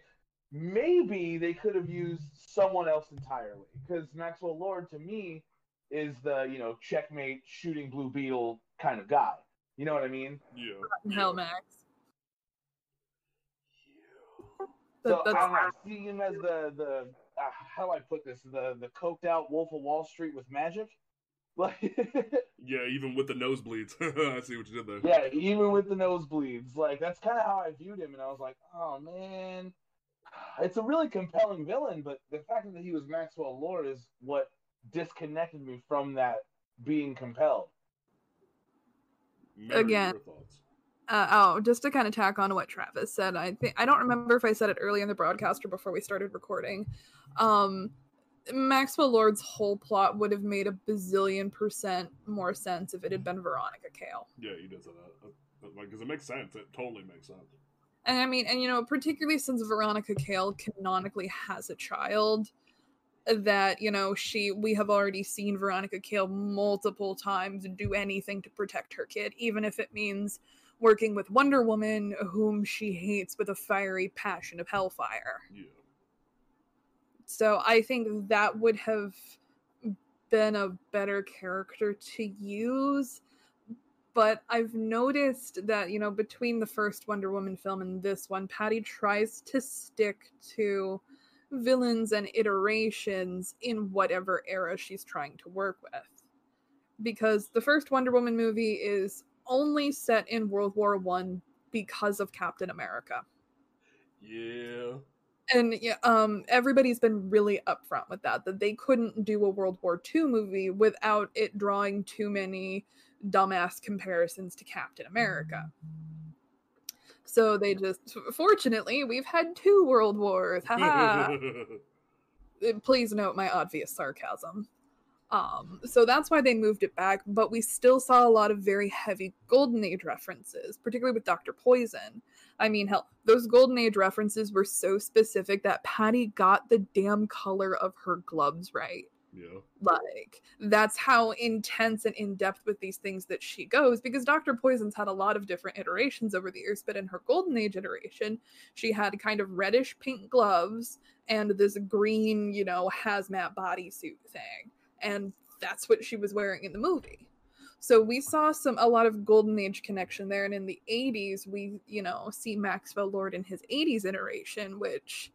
maybe they could have used someone else entirely. Because Maxwell Lord, to me, is the you know checkmate shooting Blue Beetle kind of guy. You know what I mean? Yeah. Hell, Max. So I don't. See him as the the uh, how do I put this? The the coked out Wolf of Wall Street with magic. Like yeah, even with the nosebleeds. I see what you did there. Yeah, even with the nosebleeds. Like that's kind of how I viewed him, and I was like, oh man, it's a really compelling villain. But the fact that he was Maxwell Lord is what disconnected me from that being compelled. Mary, Again, uh, oh, just to kind of tack on to what Travis said, I think I don't remember if I said it early in the broadcast or before we started recording. Um, Maxwell Lord's whole plot would have made a bazillion percent more sense if it had been Veronica Cale. Yeah, he does that. Because it makes sense. It totally makes sense. And I mean, and you know, particularly since Veronica Cale canonically has a child, that you know she we have already seen Veronica Cale multiple times do anything to protect her kid even if it means working with Wonder Woman whom she hates with a fiery passion of hellfire. Yeah. So I think that would have been a better character to use but I've noticed that you know between the first Wonder Woman film and this one Patty tries to stick to villains and iterations in whatever era she's trying to work with. Because the first Wonder Woman movie is only set in World War One because of Captain America. Yeah. And yeah, um, everybody's been really upfront with that, that they couldn't do a World War II movie without it drawing too many dumbass comparisons to Captain America. So they just, fortunately, we've had two world wars. Haha. Please note my obvious sarcasm. Um, so that's why they moved it back, but we still saw a lot of very heavy Golden Age references, particularly with Dr. Poison. I mean, hell, those Golden Age references were so specific that Patty got the damn color of her gloves right. Yeah. Like that's how intense and in depth with these things that she goes because Dr. Poison's had a lot of different iterations over the years, but in her golden age iteration, she had kind of reddish pink gloves and this green, you know, hazmat bodysuit thing. And that's what she was wearing in the movie. So we saw some a lot of golden age connection there and in the 80s we, you know, see Maxwell Lord in his 80s iteration which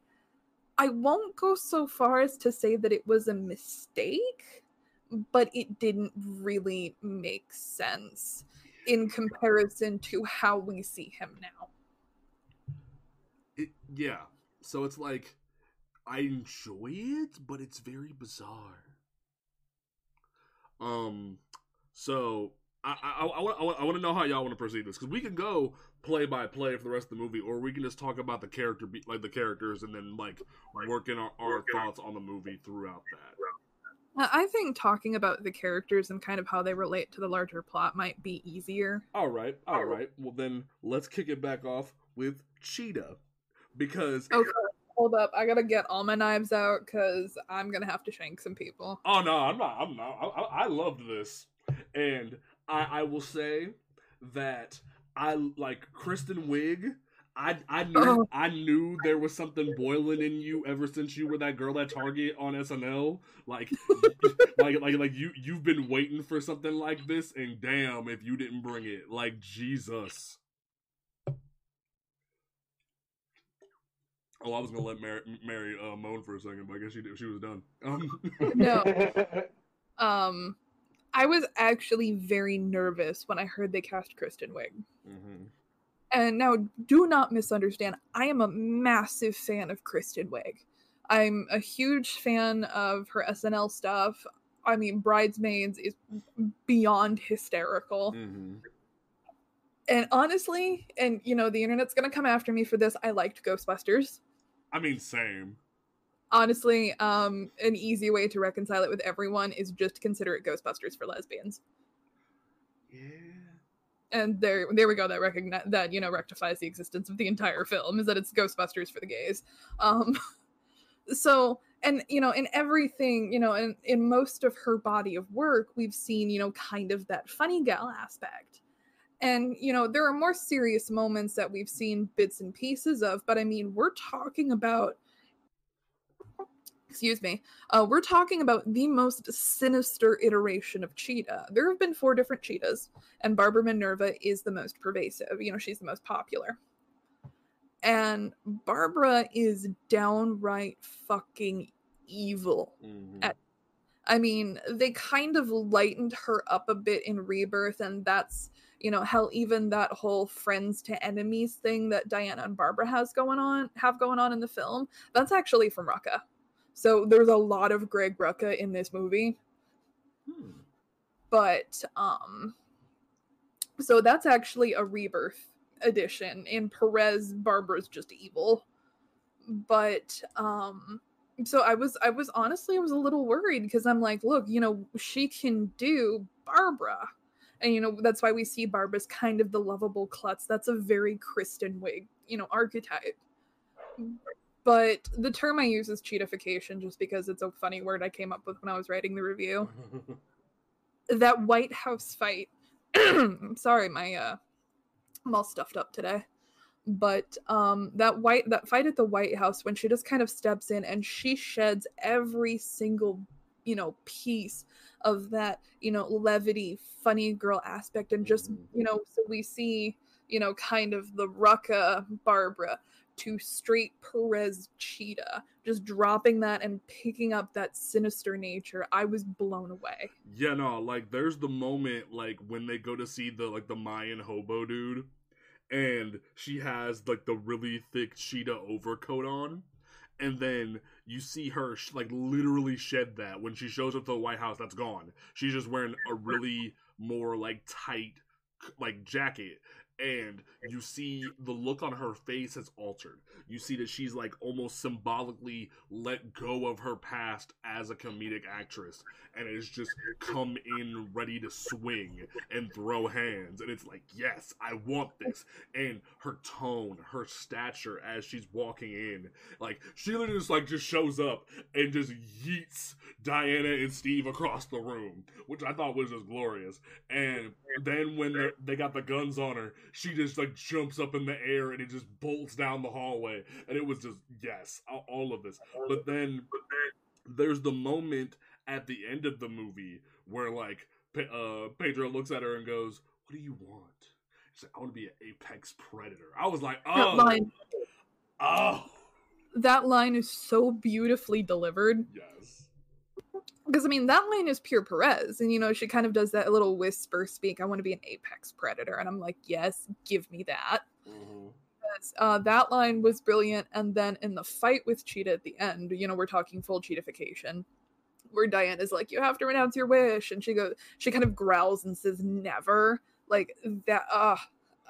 I won't go so far as to say that it was a mistake, but it didn't really make sense in comparison to how we see him now. It, yeah. So it's like I enjoy it, but it's very bizarre. Um so I I, I, want, I, want, to know how y'all want to proceed this because we can go play by play for the rest of the movie, or we can just talk about the character, be, like the characters, and then like working our, our thoughts on the movie throughout that. I think talking about the characters and kind of how they relate to the larger plot might be easier. All right, all right. Well, then let's kick it back off with Cheetah because okay hold up i gotta get all my knives out because i'm gonna have to shank some people oh no i'm not i'm not i, I loved this and I, I will say that i like kristen wiig I, I knew oh. I knew there was something boiling in you ever since you were that girl at Target on SNL. Like, like, like, like you you've been waiting for something like this, and damn, if you didn't bring it, like Jesus. Oh, I was gonna let Mary, Mary uh, moan for a second, but I guess she she was done. Um. no. Um, I was actually very nervous when I heard they cast Kristen Wiig. Mm-hmm. And now, do not misunderstand. I am a massive fan of Kristen Wiig. I'm a huge fan of her SNL stuff. I mean, Bridesmaids is beyond hysterical. Mm-hmm. And honestly, and you know, the internet's gonna come after me for this. I liked Ghostbusters. I mean, same. Honestly, um, an easy way to reconcile it with everyone is just consider it Ghostbusters for lesbians. Yeah. And there, there we go. That recognize that you know rectifies the existence of the entire film is that it's Ghostbusters for the gays. Um, so and you know in everything you know in in most of her body of work we've seen you know kind of that funny gal aspect and, you know, there are more serious moments that we've seen bits and pieces of, but I mean, we're talking about excuse me, uh, we're talking about the most sinister iteration of Cheetah. There have been four different cheetahs, and Barbara Minerva is the most pervasive. You know, she's the most popular. And Barbara is downright fucking evil. Mm-hmm. At, I mean, they kind of lightened her up a bit in Rebirth, and that's you know hell even that whole friends to enemies thing that diana and barbara has going on have going on in the film that's actually from rucka. So there's a lot of greg rucka in this movie. Hmm. but um so that's actually a rebirth edition in perez barbara's just evil. But um so i was i was honestly i was a little worried because i'm like look you know she can do barbara and you know that's why we see Barb as kind of the lovable klutz. That's a very Kristen Wiig, you know, archetype. But the term I use is cheetification just because it's a funny word I came up with when I was writing the review. that White House fight. sorry, my uh, I'm all stuffed up today. But um, that white that fight at the White House when she just kind of steps in and she sheds every single you know piece of that you know levity funny girl aspect. And just mm-hmm. you know so we see you know kind of the rucka barbara to straight perez cheetah just dropping that and picking up that sinister nature. I was blown away. Yeah no like there's the moment like when they go to see the like the mayan hobo dude and she has like the really thick cheetah overcoat on and then you see her like literally shed that when she shows up to the White House. That's gone. She's just wearing a really more like tight like jacket and you see the look on her face has altered. You see that she's like almost symbolically let go of her past as a comedic actress and has just come in ready to swing and throw hands. And it's like, yes, I want this. And her tone, her stature as she's walking in, like she literally just like just shows up and just yeets Diana and Steve across the room, which I thought was just glorious. And then when they got the guns on her, she just like jumps up in the air and it just bolts down the hallway, and it was just yes, all of this. But then there's the moment at the end of the movie where like uh, Pedro looks at her and goes, "What do you want?" She's like, "I want to be an apex predator." I was like, "Oh, that line, oh." That line is so beautifully delivered. Yes because I mean that line is pure Perez, and you know she kind of does that little whisper speak. I want to be an apex predator, and I'm like, yes, give me that. Mm-hmm. Uh, that line was brilliant, and then in the fight with Cheetah at the end, you know, we're talking full cheetification. where Diane is like, "You have to renounce your wish," and she goes, she kind of growls and says, "Never." Like that. Ah, uh,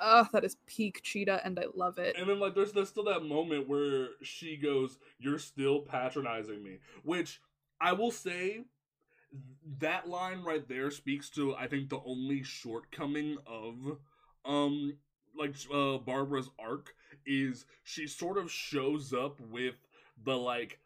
ah, uh, that is peak Cheetah, and I love it. And then like, there's there's still that moment where she goes, "You're still patronizing me," which I will say. That line right there speaks to I think the only shortcoming of um like uh Barbara's arc is she sort of shows up with the like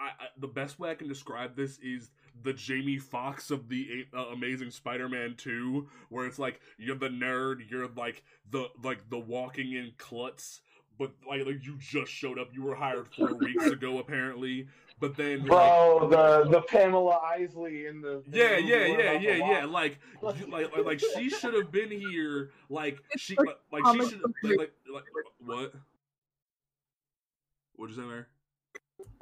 I, I, the best way I can describe this is the Jamie Foxx of the uh, Amazing Spider-Man 2, where it's like you're the nerd, you're like the like the walking in klutz, but like like you just showed up, you were hired four weeks ago apparently, but then bro, like, the the Pamela Isley in the yeah yeah yeah yeah yeah like like like, like she should have been here like she like, like she should like, like like what what'd you say there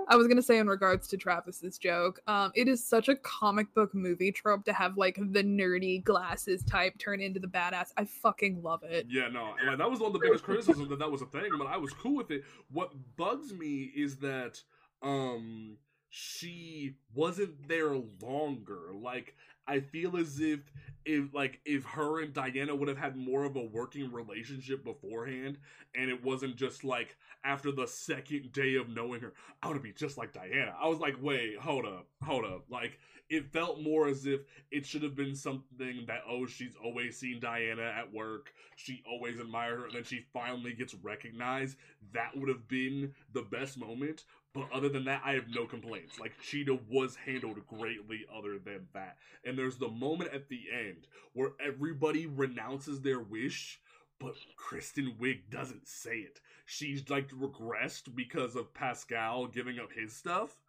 I was gonna say in regards to Travis's joke, um, it is such a comic book movie trope to have like the nerdy glasses type turn into the badass. I fucking love it. Yeah, no, like, that was one of the biggest criticisms that that was a thing, but I was cool with it. What bugs me is that um she wasn't there longer. Like I feel as if if like if her and Diana would have had more of a working relationship beforehand and it wasn't just like after the second day of knowing her, I to be just like Diana. I was like, wait, hold up, hold up. Like it felt more as if it should have been something that oh, she's always seen Diana at work, she always admired her, and then she finally gets recognized. That would have been the best moment. But other than that, I have no complaints. Like Cheetah was handled greatly other than that. And there's the moment at the end where everybody renounces their wish, but Kristen Wiig doesn't say it. She's like regressed because of Pascal giving up his stuff,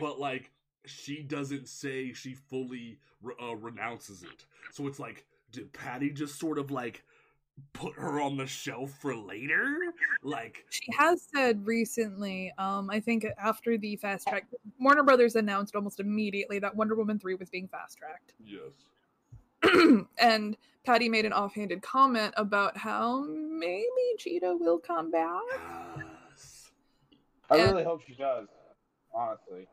but like she doesn't say she fully uh, renounces it. So it's like, did Patty just sort of like put her on the shelf for later? Like she has said recently um i think after the fast track warner brothers announced almost immediately that wonder woman 3 was being fast tracked. Yes. And patty made an offhanded comment about how maybe cheetah will come back. Yes. i and, really hope she does honestly.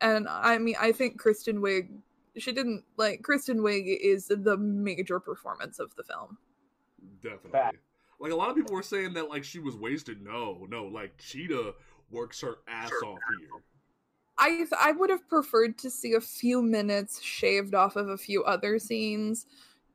And i mean i think kristen wiig she didn't like kristen wiig is the major performance of the film Definitely. Fact. Like a lot of people were saying that like she was wasted. No, no, like Cheetah works her ass sure. off here. I I would have preferred to see a few minutes shaved off of a few other scenes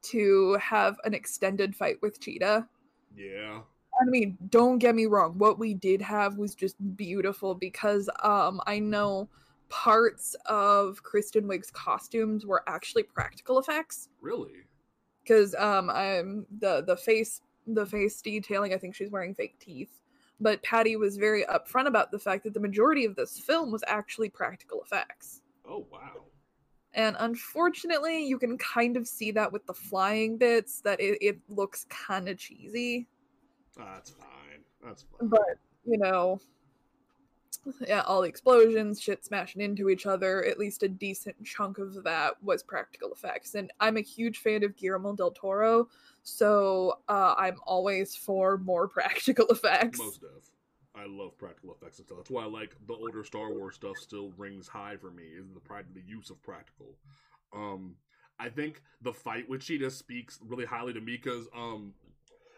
to have an extended fight with Cheetah. Yeah. I mean, don't get me wrong. What we did have was just beautiful because um I know parts of Kristen Wiig's costumes were actually practical effects. Really? Because um I'm the the face the face detailing. I think she's wearing fake teeth. But Patty was very upfront about the fact that the majority of this film was actually practical effects. Oh wow. And unfortunately, you can kind of see that with the flying bits that it, it looks kind of cheesy. that's fine. That's fine. But, you know, yeah, all the explosions, shit smashing into each other, at least a decent chunk of that was practical effects. And I'm a huge fan of Guillermo del Toro, so uh, I'm always for more practical effects. Most of. I love practical effects and stuff. That's why I like the older Star Wars stuff still rings high for me, is the pride the use of practical. Um I think the fight with Cheetah speaks really highly to me because um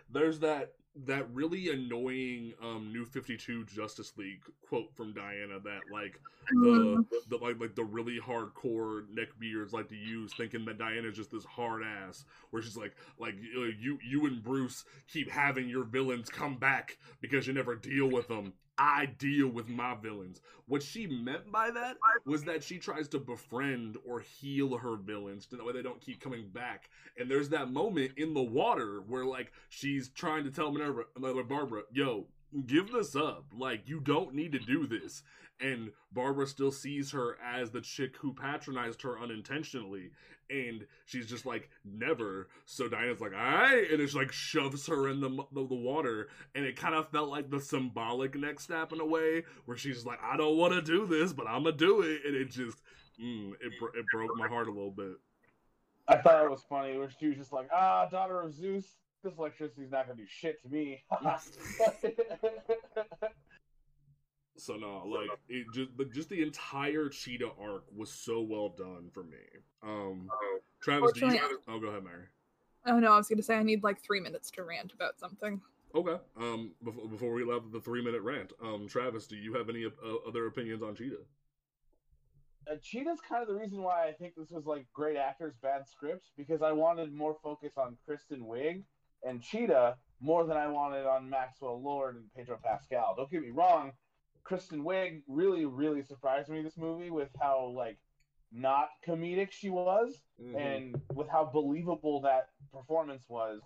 there's that that really annoying um new 52 justice league quote from diana that like the, mm. the like like the really hardcore neckbeards like to use thinking that diana's just this hard ass where she's like like you you and bruce keep having your villains come back because you never deal with them I deal with my villains. What she meant by that was that she tries to befriend or heal her villains so that way they don't keep coming back. And there's that moment in the water where like she's trying to tell Minerva, Barbara, yo, give this up. Like you don't need to do this. And Barbara still sees her as the chick who patronized her unintentionally and she's just like never. So Diana's like, all right, and it's like shoves her in the, the, the water, and it kind of felt like the symbolic next step in a way, where she's like, I don't want to do this, but I'm gonna do it, and it just, mm, it it broke my heart a little bit. I thought it was funny where she was just like, ah, daughter of Zeus, this electricity's not gonna do shit to me. So no, like it just but just the entire Cheetah arc was so well done for me. Um, Travis, do you, oh, go ahead, Mary. Oh no, I was gonna say I need like three minutes to rant about something. Okay. Um, before, before we leave the three minute rant, um, Travis, do you have any uh, other opinions on Cheetah? Uh, Cheetah's kind of the reason why I think this was like great actors, bad script, because I wanted more focus on Kristen Wiig and Cheetah more than I wanted on Maxwell Lord and Pedro Pascal. Don't get me wrong, Kristen Wiig really, really surprised me this movie with how like not comedic she was mm-hmm. and with how believable that performance was.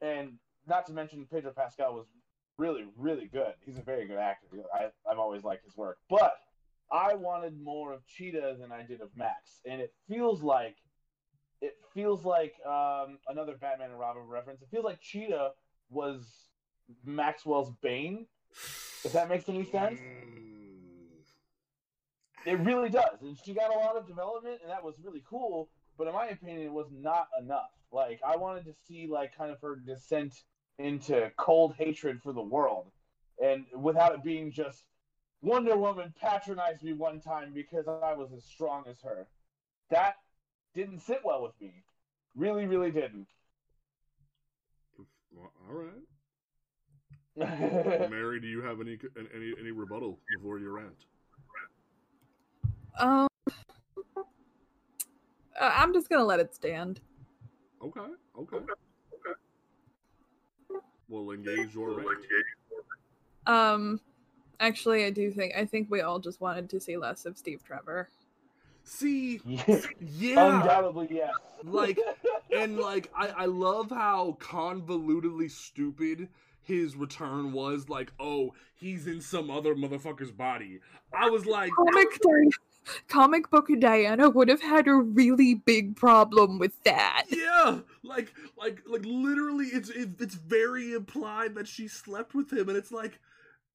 And not to mention Pedro Pascal was really, really good. He's a very good actor. I, I've always liked his work. But I wanted more of Cheetah than I did of Max. And it feels like it feels like um, another Batman and Robin reference. It feels like Cheetah was Maxwell's Bane, if that makes any sense. Mm. It really does. And she got a lot of development, and that was really cool. But in my opinion, it was not enough. Like I wanted to see like kind of her descent into cold hatred for the world, and without it being just Wonder Woman patronized me one time because I was as strong as her. That didn't sit well with me. Really, really didn't. Well, all right. Mary, do you have any any any rebuttal before your rant? Um, I'm just gonna let it stand. Okay. Okay. Okay. okay. We'll engage your rant. Um, actually, I do think I think we all just wanted to see less of Steve Trevor. See, yeah, undoubtedly, yeah. Like, and like, I I love how convolutedly stupid his return was. Like, oh, he's in some other motherfucker's body. I was like, comic Diana, comic book Diana would have had a really big problem with that. Yeah, like, like, like, literally, it's it's very implied that she slept with him, and it's like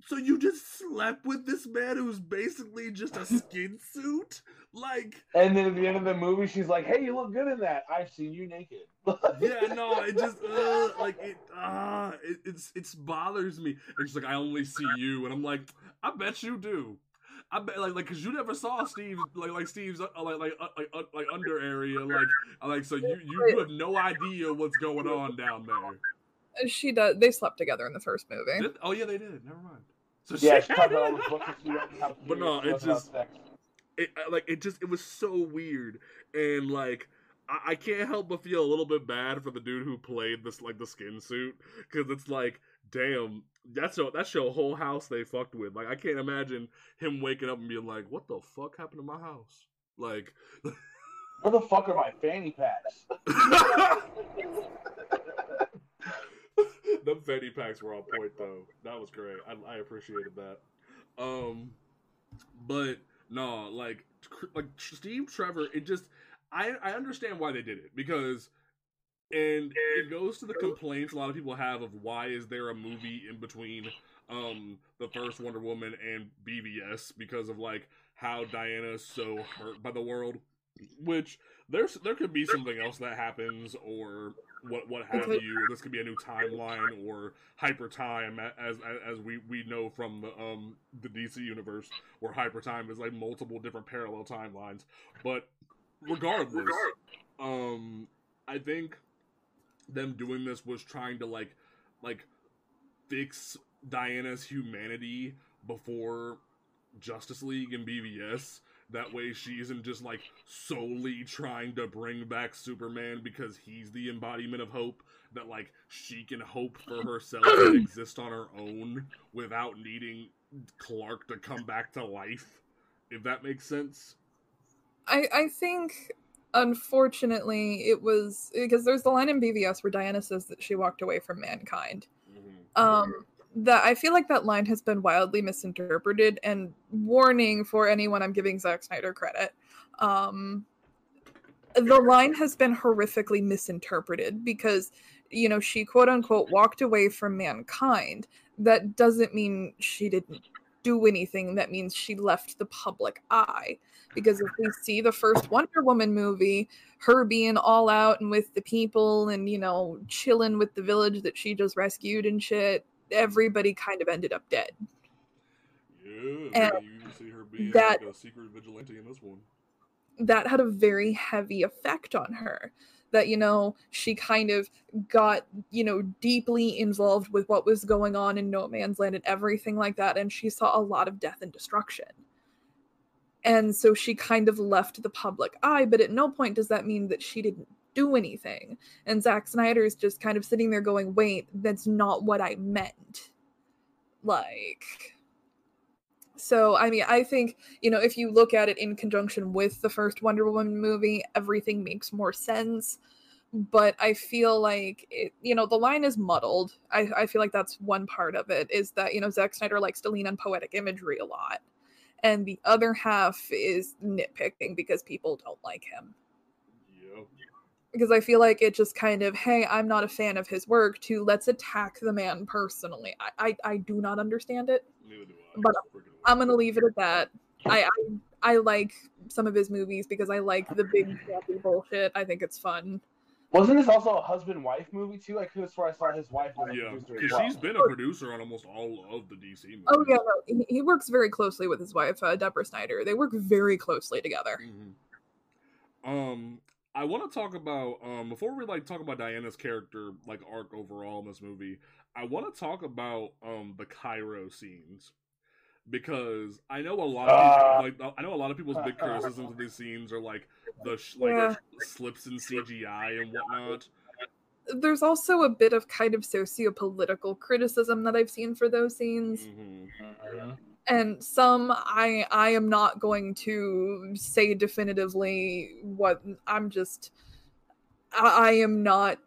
so you just slept with this man who's basically just a skin suit? Like And then at the end of the movie she's like, Hey, you look good in that. I've seen you naked. yeah, no, it just uh, like it uh it, it's it's bothers me. And she's like, I only see you and I'm like, I bet you do. I bet like like because you never saw Steve like like Steve's uh, like like uh, like uh, like under area like like so you, you you have no idea what's going on down there. She does. They slept together in the first movie. Did, oh yeah, they did. Never mind. So yeah, she all the books But no, it just it like it just it was so weird and like I, I can't help but feel a little bit bad for the dude who played this like the skin suit because it's like damn that's a that's your whole house they fucked with like I can't imagine him waking up and being like what the fuck happened to my house like where the fuck are my fanny packs the fanny packs were on point though. That was great. I, I appreciated that. Um, but no, like like Steve Trevor, it just I I understand why they did it because and it goes to the complaints a lot of people have of why is there a movie in between um the first Wonder Woman and BVS because of like how Diana is so hurt by the world which there's there could be something else that happens or what what have you. This could be a new timeline or hyper time, as as we we know from the um the DC universe, where hyper time is like multiple different parallel timelines. But regardless, um, I think them doing this was trying to like like fix Diana's humanity before Justice League and BVS that way she isn't just like solely trying to bring back Superman because he's the embodiment of hope. That like she can hope for herself and exist on her own without needing Clark to come back to life. If that makes sense. I I think unfortunately it was because there's the line in BVS where Diana says that she walked away from mankind. Mm-hmm. Um that I feel like that line has been wildly misinterpreted and warning for anyone I'm giving Zack Snyder credit. Um, the line has been horrifically misinterpreted because you know she quote unquote walked away from mankind. That doesn't mean she didn't do anything. That means she left the public eye. Because if we see the first wonder woman movie her being all out and with the people and you know chilling with the village that she just rescued and shit everybody kind of ended up dead. Yeah, and you see her being that, like a secret vigilante in this one. That had a very heavy effect on her. That, you know, she kind of got, you know, deeply involved with what was going on in No Man's Land and everything like that. And she saw a lot of death and destruction. And so she kind of left the public eye, but at no point does that mean that she didn't do anything. And Zack Snyder is just kind of sitting there going, wait, that's not what I meant. Like, so, I mean, I think, you know, if you look at it in conjunction with the first Wonder Woman movie, everything makes more sense. But I feel like, it, you know, the line is muddled. I, I feel like that's one part of it is that, you know, Zack Snyder likes to lean on poetic imagery a lot. And the other half is nitpicking because people don't like him. Yep. Because I feel like it just kind of, hey, I'm not a fan of his work, to let's attack the man personally. I, I, I do not understand it. But I'm gonna leave it at that. I, I I like some of his movies because I like the big happy bullshit. I think it's fun. Wasn't this also a husband wife movie too? I could have swore I saw his wife. yeah, because well. she's been a producer on almost all of the DC movies. Oh yeah, no, he, he works very closely with his wife, uh, Deborah Snyder. They work very closely together. Mm-hmm. Um, I want to talk about um before we like talk about Diana's character like arc overall in this movie. I want to talk about um the Cairo scenes because I know a lot of uh, people, like I know a lot of people's big criticisms of these scenes are like the like yeah. slips in CGI and whatnot. There's also a bit of kind of socio-political criticism that I've seen for those scenes. Mm-hmm. And some I I am not going to say definitively what I'm just I, I am not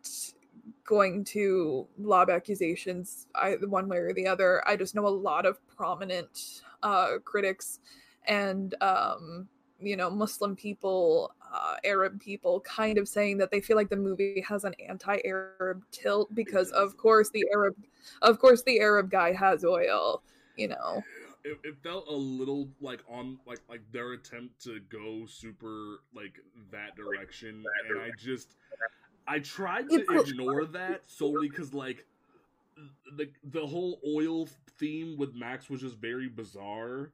going to lob accusations I, one way or the other. I just know a lot of prominent uh, critics and um, you know Muslim people, uh, Arab people, kind of saying that they feel like the movie has an anti-Arab tilt because, of course, the Arab, of course, the Arab guy has oil. You know, it, it felt a little like on like like their attempt to go super like that direction, and I just I tried to ignore that solely because like the the whole oil theme with Max was just very bizarre.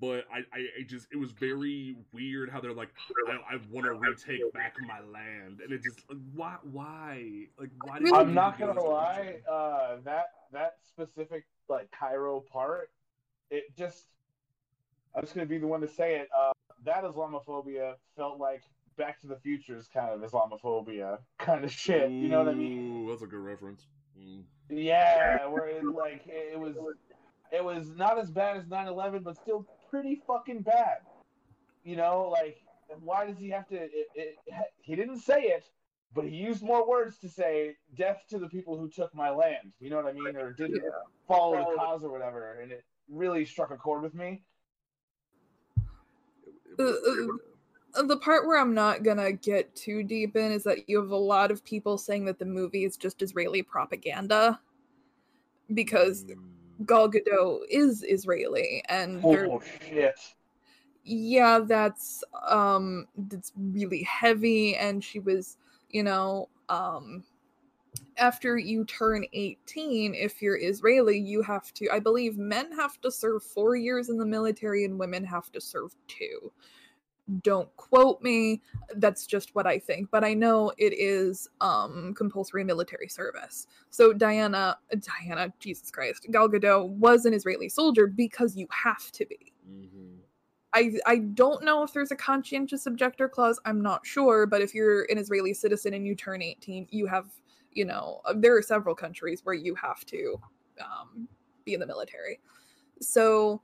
But I, I, I just it was very weird how they're like I, I want to retake back my land and it just like, why why like why I'm not gonna lie uh, that that specific like Cairo part it just I'm just gonna be the one to say it uh, that Islamophobia felt like Back to the Future's kind of Islamophobia kind of shit. You know what I mean? Ooh, that's a good reference. Mm. Yeah, where it like it was, it was not as bad as 9/11, but still pretty fucking bad. You know, like why does he have to? It, it, he didn't say it, but he used more words to say "death to the people who took my land." You know what I mean? Or didn't yeah. follow the cause or whatever, and it really struck a chord with me. Uh, uh, the part where I'm not gonna get too deep in is that you have a lot of people saying that the movie is just Israeli propaganda because mm. Gal Gadot is Israeli and oh shit. Yeah, that's um that's really heavy and she was, you know, um after you turn 18 if you're Israeli, you have to I believe men have to serve 4 years in the military and women have to serve 2 don't quote me that's just what i think but i know it is um compulsory military service so diana diana jesus christ gal gadot was an israeli soldier because you have to be mm-hmm. I, I don't know if there's a conscientious objector clause. I'm not sure, but if you're an Israeli citizen and you turn 18, you have, you know, uh, there are several countries where you have to um, be in the military. So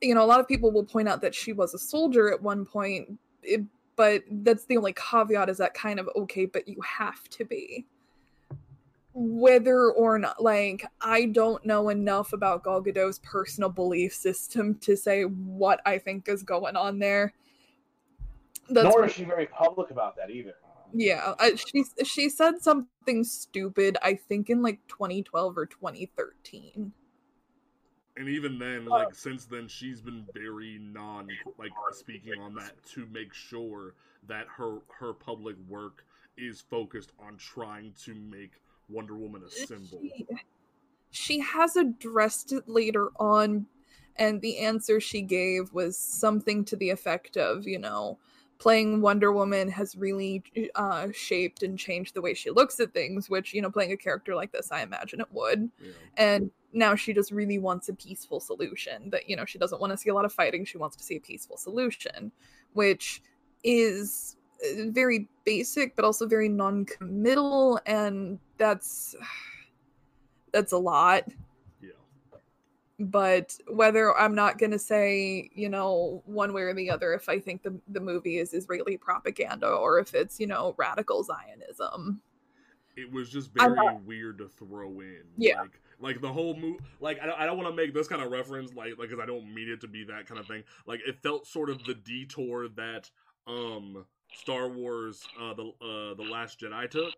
you know, a lot of people will point out that she was a soldier at one point, it, but that's the only caveat is that kind of okay, but you have to be. Whether or not, like, I don't know enough about Gal Gadot's personal belief system to say what I think is going on there. That's Nor is she very public about that either. Yeah, I, she she said something stupid. I think in like 2012 or 2013 and even then oh. like since then she's been very non like speaking on that to make sure that her her public work is focused on trying to make wonder woman a symbol she, she has addressed it later on and the answer she gave was something to the effect of, you know, playing Wonder Woman has really uh, shaped and changed the way she looks at things, which, you know, playing a character like this, I imagine it would. Yeah. And now she just really wants a peaceful solution. That, you know, she doesn't want to see a lot of fighting. She wants to see a peaceful solution, which is uh, very basic, but also very non committal. And that's. That's a lot but whether I'm not going to say, you know, one way or the other if I think the the movie is Israeli propaganda or if it's, you know, radical Zionism. It was just very weird to throw in. Yeah. Like, like the whole movie, like I don't, I don't want to make this kind of reference, like, like, because I don't mean it to be that kind of thing. Like, it felt sort of the detour that um Star Wars, uh, the uh, the Last Jedi took,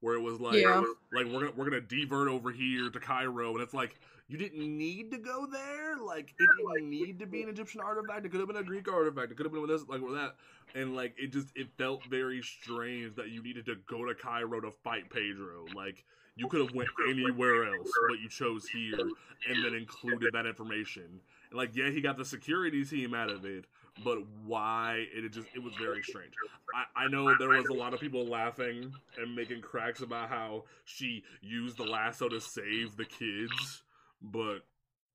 where it was like, yeah. like we're gonna we're gonna divert over here to Cairo, and it's like you didn't need to go there. Like it didn't need to be an Egyptian artifact. It could have been a Greek artifact. It could have been with this, like with that. And like it just it felt very strange that you needed to go to Cairo to fight Pedro. Like you could have went anywhere else, but you chose here and then included that information. And like yeah, he got the security team out of it, but why it just it was very strange. I, I know there was a lot of people laughing and making cracks about how she used the lasso to save the kids but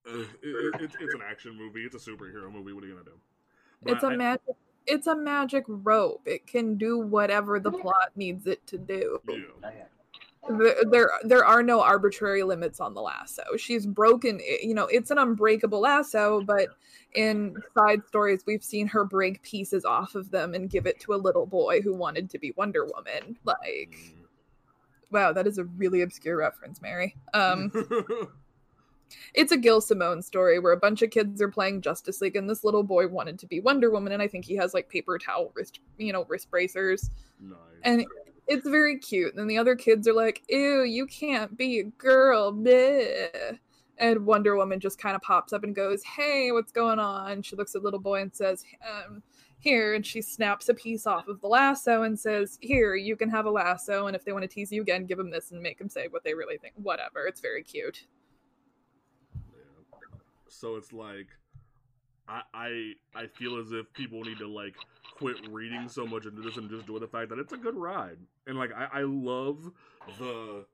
uh, it, it, it's it's an action movie. It's a superhero movie. What are you gonna do? But it's a I, magic. It's a magic rope. It can do whatever the plot needs it to do. Yeah. There, there, there are no arbitrary limits on the lasso. She's broken. You know, it's an unbreakable lasso, but in side stories, we've seen her break pieces off of them and give it to a little boy who wanted to be Wonder Woman. Like, mm. wow, that is a really obscure reference, Mary. Um. it's a Gail Simone story where a bunch of kids are playing Justice League, and this little boy wanted to be Wonder Woman, and I think he has like paper towel wrist, you know, wrist bracers. Nice. And it's very cute. And the other kids are like, "Ew, you can't be a girl." Bleh. And Wonder Woman just kind of pops up and goes, "Hey, what's going on?" She looks at little boy and says, um, "Here," and she snaps a piece off of the lasso and says, "Here, you can have a lasso, and if they want to tease you again, give them this and make them say what they really think. Whatever. It's very cute." So it's like I I I feel as if people need to like quit reading so much into this and just enjoy the fact that it's a good ride. And like I, I love the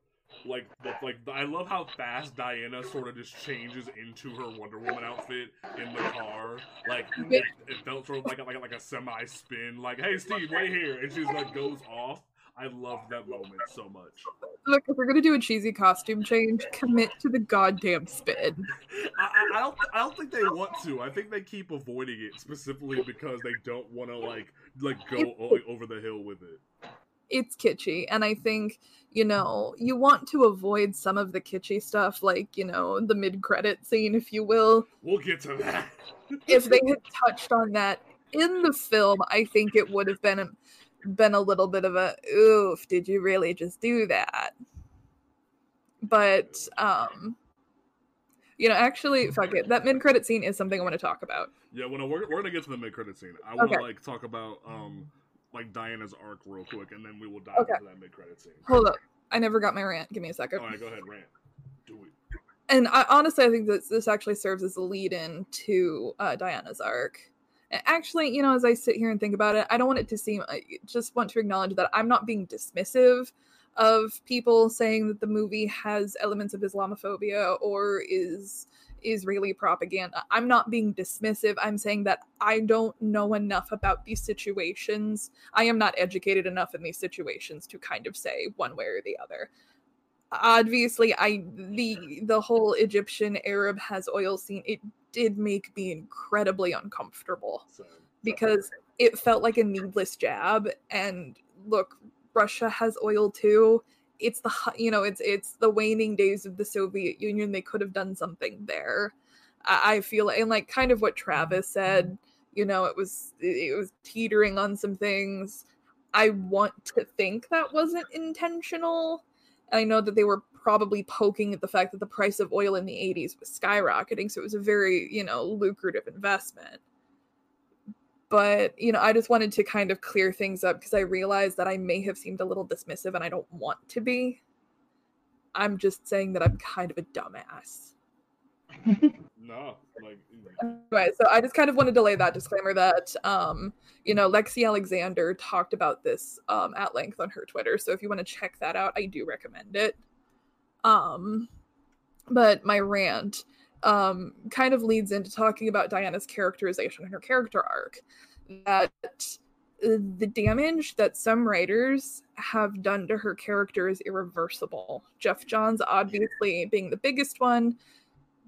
like the, like I love how fast Diana sort of just changes into her Wonder Woman outfit in the car. Like it, it felt sort of like a, like a, like a semi spin. Like hey Steve, wait here, and she's like goes off. I love that moment so much. Look, if we're gonna do a cheesy costume change, commit to the goddamn spin. I, I, don't. I don't think they want to. I think they keep avoiding it specifically because they don't want to like like go over the hill with it. It's kitschy, and I think you know you want to avoid some of the kitschy stuff, like you know the mid-credit scene, if you will. We'll get to that. if they had touched on that in the film, I think it would have been been a little bit of a oof, did you really just do that? But um you know, actually, fuck it. That mid credit scene is something I want to talk about. Yeah, well, no, we're, we're gonna get to the mid credit scene. I want to okay. like talk about um like Diana's arc real quick, and then we will dive okay. into that mid credit scene. Hold up, I never got my rant. Give me a second. All right, go ahead, rant. Do it. And I, honestly, I think that this actually serves as a lead in to uh, Diana's arc actually you know as i sit here and think about it i don't want it to seem i just want to acknowledge that i'm not being dismissive of people saying that the movie has elements of islamophobia or is israeli propaganda. I'm not being dismissive. I'm saying that i don't know enough about these situations. I am not educated enough in these situations to kind of say one way or the other. Obviously i the the whole egyptian arab has oil scene. It did make me incredibly uncomfortable because it felt like a needless jab and look russia has oil too. It's the you know it's it's the waning days of the soviet union. They could have done something there. I, I feel and like kind of what travis said you know it was it was teetering on some things. I want to think that wasn't intentional. I know that they were probably poking at the fact that the price of oil in the 80s was skyrocketing, so it was a very, you know, lucrative investment. But, you know, I just wanted to kind of clear things up because I realized that I may have seemed a little dismissive and I don't want to be. I'm just saying that I'm kind of a dumbass. No, like anyway, so I just kind of wanted to lay that disclaimer that um, you know, Lexi Alexander talked about this um at length on her Twitter. So if you want to check that out, I do recommend it. Um but my rant um kind of leads into talking about Diana's characterization and her character arc. That the damage that some writers have done to her character is irreversible. Geoff Johns obviously being the biggest one.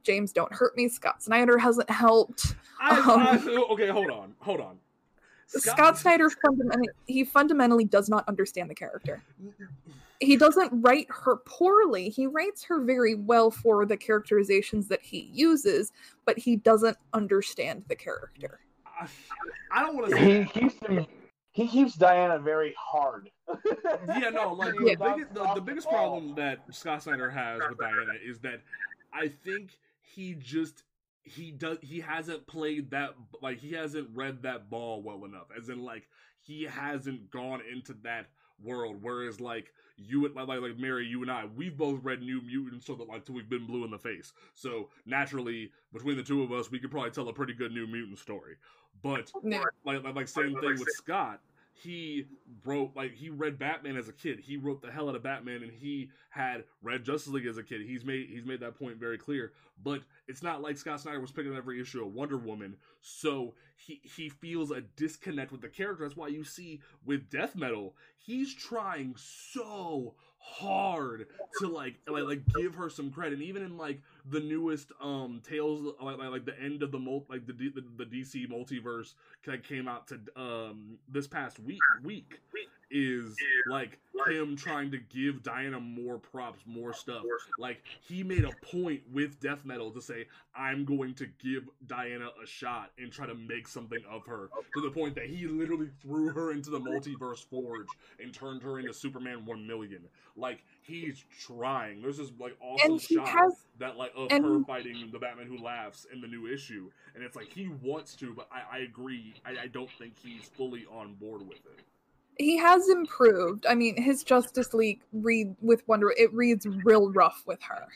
James Don't Hurt Me. Scott Snyder hasn't helped. I, um, I, okay, hold on, hold on. Scott, Scott Snyder fundamentally he fundamentally does not understand the character. He doesn't write her poorly. He writes her very well for the characterizations that he uses, but he doesn't understand the character. I, I don't want to say he keeps him he keeps Diana very hard. yeah, no, like the, biggest, the, the biggest oh. problem that Scott Snyder has with Diana is that I think he just he does he hasn't played that like he hasn't read that ball well enough as in like he hasn't gone into that world whereas like you and like like Mary you and I we've both read New Mutants so that like till we've been blue in the face so naturally between the two of us we could probably tell a pretty good New Mutant story but oh, like like, like same thing with Scott he wrote like he read Batman as a kid. He wrote the hell out of Batman, and he had read Justice League as a kid. He's made he's made that point very clear. But it's not like Scott Snyder was picking every issue of Wonder Woman, so he he feels a disconnect with the character. That's why you see with Death Metal, he's trying so hard to like like like give her some credit. And even in like the newest um tales like like, like the end of the mul- like the, the the DC multiverse that came out to um this past week week is like him trying to give Diana more props, more stuff. Like he made a point with death metal to say, I'm going to give Diana a shot and try to make something of her. To the point that he literally threw her into the multiverse forge and turned her into Superman one million. Like he's trying. There's this like awesome shot has, that like of and, her fighting the Batman who laughs in the new issue. And it's like he wants to, but I, I agree. I, I don't think he's fully on board with it he has improved. I mean, his Justice League read with Wonder it reads real rough with her.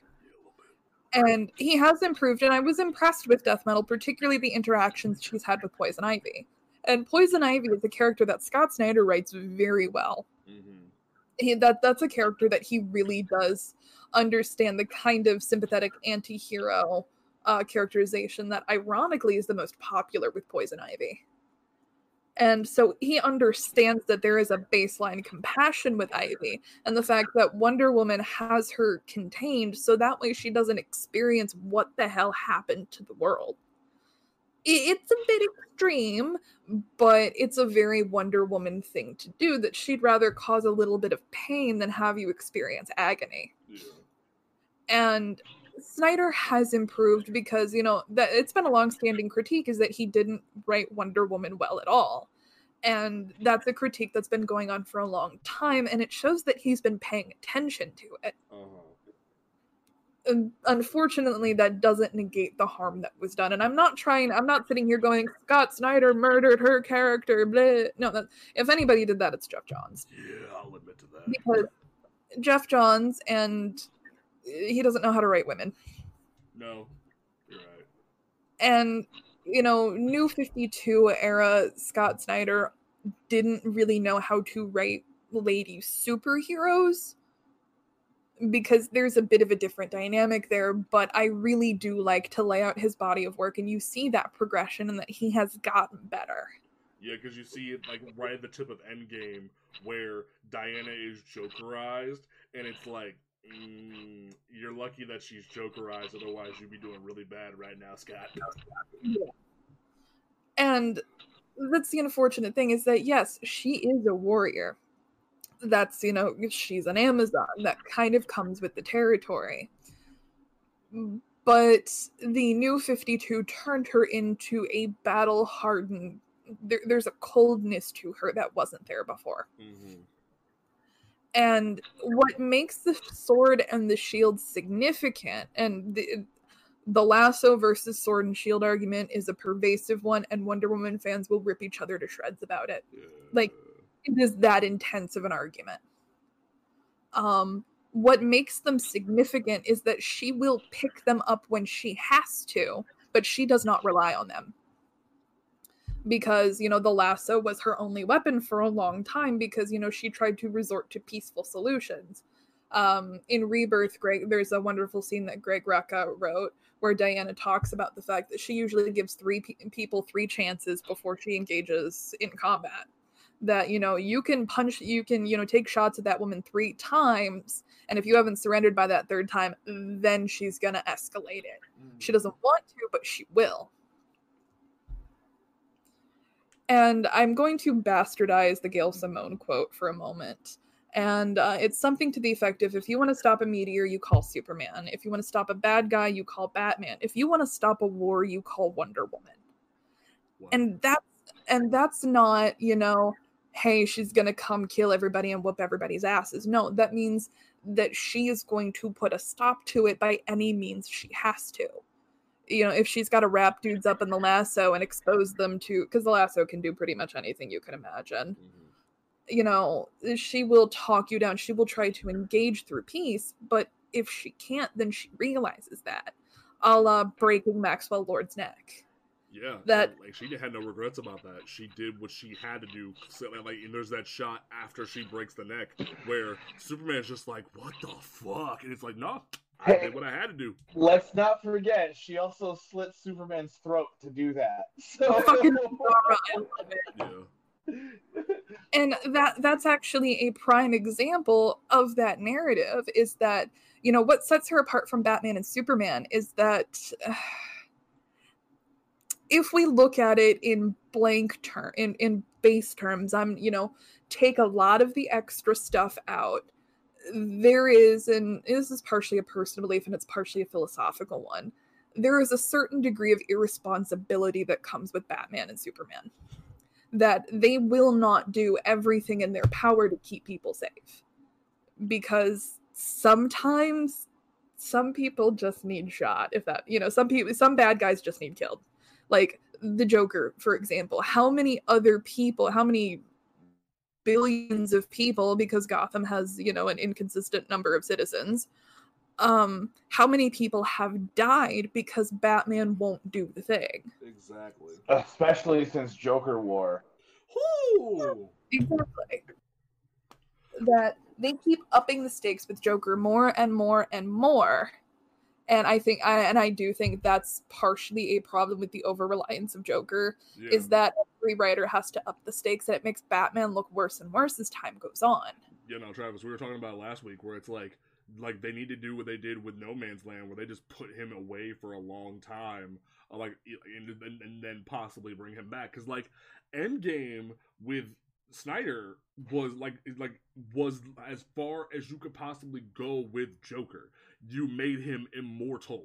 And he has improved, and I was impressed with Death Metal, particularly the interactions she's had with Poison Ivy. And Poison Ivy is a character that Scott Snyder writes very well. Mm-hmm. He, that that's a character that he really does understand the kind of sympathetic anti-hero uh, characterization that ironically is the most popular with Poison Ivy. And so he understands that there is a baseline compassion with Ivy and the fact that Wonder Woman has her contained so that way she doesn't experience what the hell happened to the world. It's a bit extreme, but it's a very Wonder Woman thing to do that she'd rather cause a little bit of pain than have you experience agony. Yeah. And Snyder has improved because you know that it's been a long-standing critique is that he didn't write Wonder Woman well at all. And that's a critique that's been going on for a long time, and it shows that he's been paying attention to it. Uh-huh. Unfortunately, that doesn't negate the harm that was done. And I'm not trying, I'm not sitting here going, Scott Snyder murdered her character. Blah. No, that, if anybody did that, it's Geoff Johns. Yeah, I'll admit to that. Because Geoff Johns and eh, he doesn't know how to write women. No, you're right. And you know, new 52 era Scott Snyder didn't really know how to write lady superheroes because there's a bit of a different dynamic there, but I really do like to lay out his body of work and you see that progression and that he has gotten better. Yeah, because you see it like right at the tip of Endgame where Diana is Jokerized, and it's like Mm, you're lucky that she's Jokerized, otherwise you'd be doing really bad right now, Scott. Yeah. And that's the unfortunate thing is that yes, she is a warrior. That's you know she's an Amazon. That kind of comes with the territory. But the new 52 turned her into a battle hardened. There, there's a coldness to her that wasn't there before. Mm-hmm. And what makes the sword and the shield significant, and the, the lasso versus sword and shield argument is a pervasive one, and Wonder Woman fans will rip each other to shreds about it. Yeah. Like, it is that intense of an argument. Um, what makes them significant is that she will pick them up when she has to, but she does not rely on them. Because you know the lasso was her only weapon for a long time because you know she tried to resort to peaceful solutions. Um in rebirth greg there's a wonderful scene that greg rucka wrote where diana talks about the fact that she usually gives three pe- people three chances before she engages in combat that you know you can punch you can you know take shots at that woman three times and if you haven't surrendered by that third time then she's gonna escalate it mm. she doesn't want to but she will and I'm going to bastardize the Gail Simone quote for a moment. And uh, it's something to the effect of if you want to stop a meteor, you call Superman. If you want to stop a bad guy, you call Batman. If you want to stop a war, you call Wonder Woman. Wow. And that's and that's not, you know, hey, she's gonna come kill everybody and whoop everybody's asses. No, that means that she is going to put a stop to it by any means she has to you know, if she's got to wrap dudes up in the lasso and expose them to, because the lasso can do pretty much anything you can imagine. Mm-hmm. You know, she will talk you down. She will try to engage through peace, but if she can't, then she realizes that, a la breaking Maxwell Lord's neck. Yeah, that like she had no regrets about that. She did what she had to do. So, like, and there's that shot after she breaks the neck where Superman's just like, "What the fuck?" And it's like, "No, I did what I had to do. Let's not forget, she also slit Superman's throat to do that. So yeah. and that that's actually a prime example of that narrative is that you know what sets her apart from Batman and Superman is that uh, if we look at it in blank term in in base terms i'm you know take a lot of the extra stuff out there is, and this is partially a personal belief and it's partially a philosophical one, there is a certain degree of irresponsibility that comes with Batman and Superman. That they will not do everything in their power to keep people safe. Because sometimes some people just need shot. If that, you know, some people, some bad guys just need killed. Like the Joker, for example. How many other people, how many billions of people because Gotham has, you know, an inconsistent number of citizens. Um, how many people have died because Batman won't do the thing? Exactly. Especially since Joker War. Ooh. Exactly. That they keep upping the stakes with Joker more and more and more and I think I and I do think that's partially a problem with the over reliance of Joker yeah. is that every writer has to up the stakes and it makes Batman look worse and worse as time goes on. You know, Travis, we were talking about last week where it's like like they need to do what they did with No Man's Land where they just put him away for a long time uh, like and, and, and then possibly bring him back cuz like Endgame with Snyder was like like was as far as you could possibly go with Joker you made him immortal.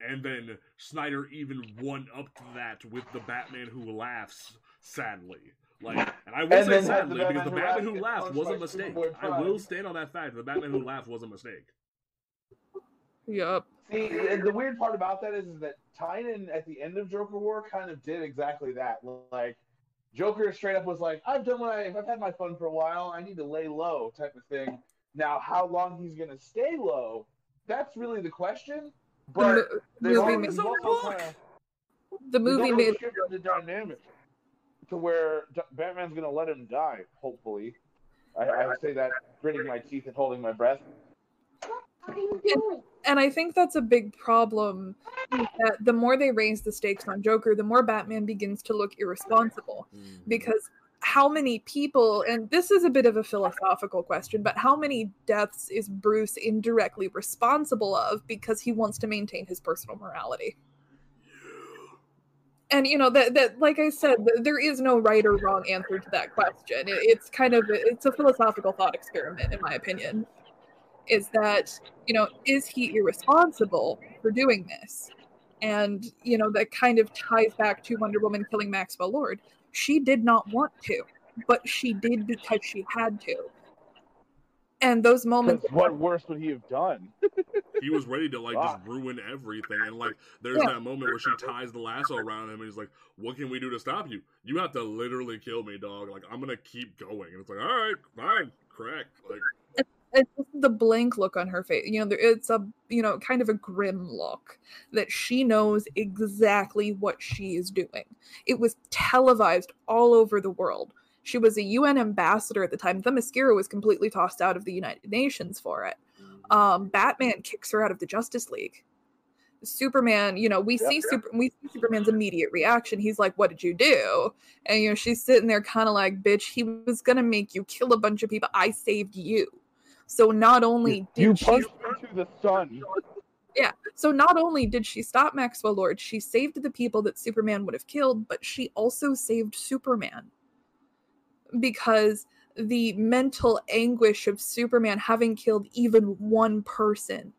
And then Snyder even won up to that with the Batman who laughs, sadly. Like, and I will and say sadly because the Batman who Laughs was a mistake. I will stand on that fact. The Batman who laughed was a mistake. Yep. See, the weird part about that is, is that Tynion at the end of Joker War kind of did exactly that. Like, Joker straight up was like, "I've done what I, I've had my fun for a while. I need to lay low," type of thing. Now, how long he's gonna stay low that's really the question. But the, movie made, kind of, the movie made the dynamic to where Batman's going to let him die. Hopefully, I, I say that gritting my teeth and holding my breath. And, and I think that's a big problem. That the more they raise the stakes on Joker, the more Batman begins to look irresponsible. Mm-hmm. Because how many people, and this is a bit of a philosophical question, but how many deaths is Bruce indirectly responsible of because he wants to maintain his personal morality? And you know that that like I said, there is no right or wrong answer to that question. it's kind of it's a philosophical thought experiment, in my opinion. Is that you know is he irresponsible for doing this? And you know that kind of ties back to Wonder Woman killing Maxwell Lord she did not want to, but she did because she had to. And those moments. What worse would he have done? he was ready to like just ruin everything, and like there's yeah. that moment where she ties the lasso around him, and he's like, "What can we do to stop you? You have to literally kill me, dog. Like I'm gonna keep going." And it's like, "All right, fine, crack." Like it's the blank look on her face. You know, it's a you know kind of a grim look that she knows exactly what she is doing. It was televised all over the world. She was a UN ambassador at the time. Themyscira was completely tossed out of the United Nations for it. Mm-hmm. Um, Batman kicks her out of the Justice League. Superman, you know, we yep, see yep. super we see Superman's immediate reaction. He's like, "What did you do?" And you know, she's sitting there kind of like, "Bitch, he was gonna make you kill a bunch of people. I saved you." So not only did you she punched into the sun. Yeah. So not only did she stop Maxwell Lord, she saved the people that Superman would have killed, but she also saved Superman. Because the mental anguish of Superman having killed even one person,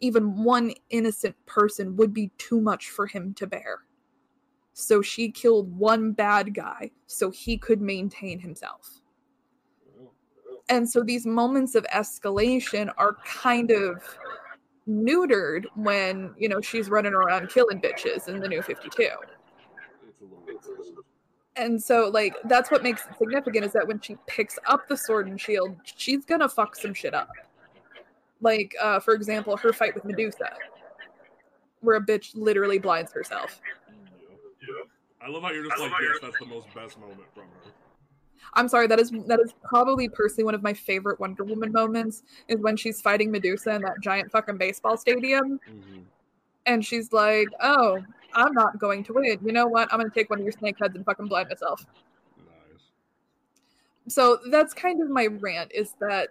even one innocent person, would be too much for him to bear. So she killed one bad guy so he could maintain himself and so these moments of escalation are kind of neutered when you know she's running around killing bitches in the new 52 and so like that's what makes it significant is that when she picks up the sword and shield she's gonna fuck some shit up. Like uh for example her fight with medusa where a bitch literally blinds herself. Yeah. i love how you're just like yes that's the most best moment from her I'm sorry, that is that is probably personally one of my favorite Wonder Woman moments is when she's fighting Medusa in that giant fucking baseball stadium. Mm-hmm. And she's like, Oh, I'm not going to win. You know what? I'm gonna take one of your snake heads and fucking blind myself. Nice. So that's kind of my rant is that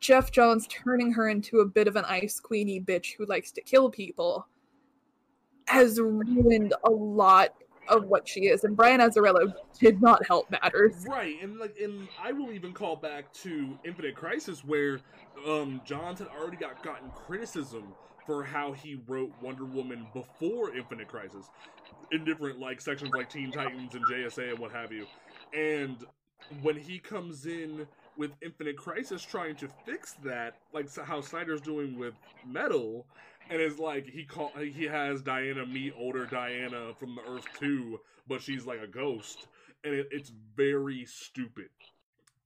Geoff Johns turning her into a bit of an ice queeny bitch who likes to kill people has ruined a lot of what she is, and Brian Azzarello did not help matters. Right, and like, and I will even call back to Infinite Crisis, where um, Johns had already got gotten criticism for how he wrote Wonder Woman before Infinite Crisis, in different like sections like Teen Titans and JSA and what have you, and when he comes in with Infinite Crisis trying to fix that, like how Snyder's doing with Metal, and it's like he call he has Diana meet older Diana from the Earth Two, but she's like a ghost, and it, it's very stupid.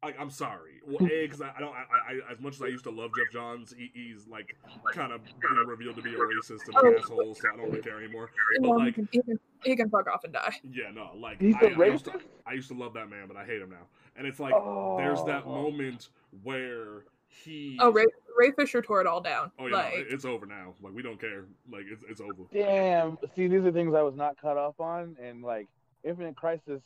I, I'm sorry. Well, a because I, I, don't. I, I, as much as I used to love Geoff Johns, he, he's like kind of being revealed to be a racist and an asshole, so I don't really care anymore. But like, he can, he can fuck off and die. Yeah, no, like he's I, a racist. I used, to, I used to love that man, but I hate him now. And it's like oh. there's that oh. moment where he. Oh, Ray, Ray Fisher tore it all down. Oh yeah, like... it's over now. Like we don't care. Like it's it's over. Damn. See, these are things I was not cut off on, and like Infinite Crisis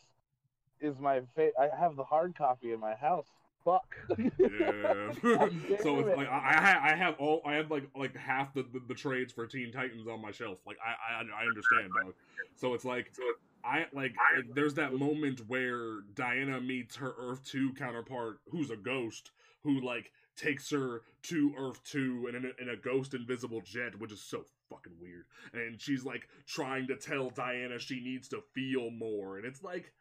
is my favorite. I have the hard copy in my house. Fuck. Yeah. so it's like I, I I have all I have like like half the, the, the trades for Teen Titans on my shelf. Like I I, I understand, dog. So it's like I like there's that moment where Diana meets her Earth Two counterpart, who's a ghost, who like takes her to Earth 2 in a, in a ghost invisible jet, which is so fucking weird. And she's like trying to tell Diana she needs to feel more. And it's like,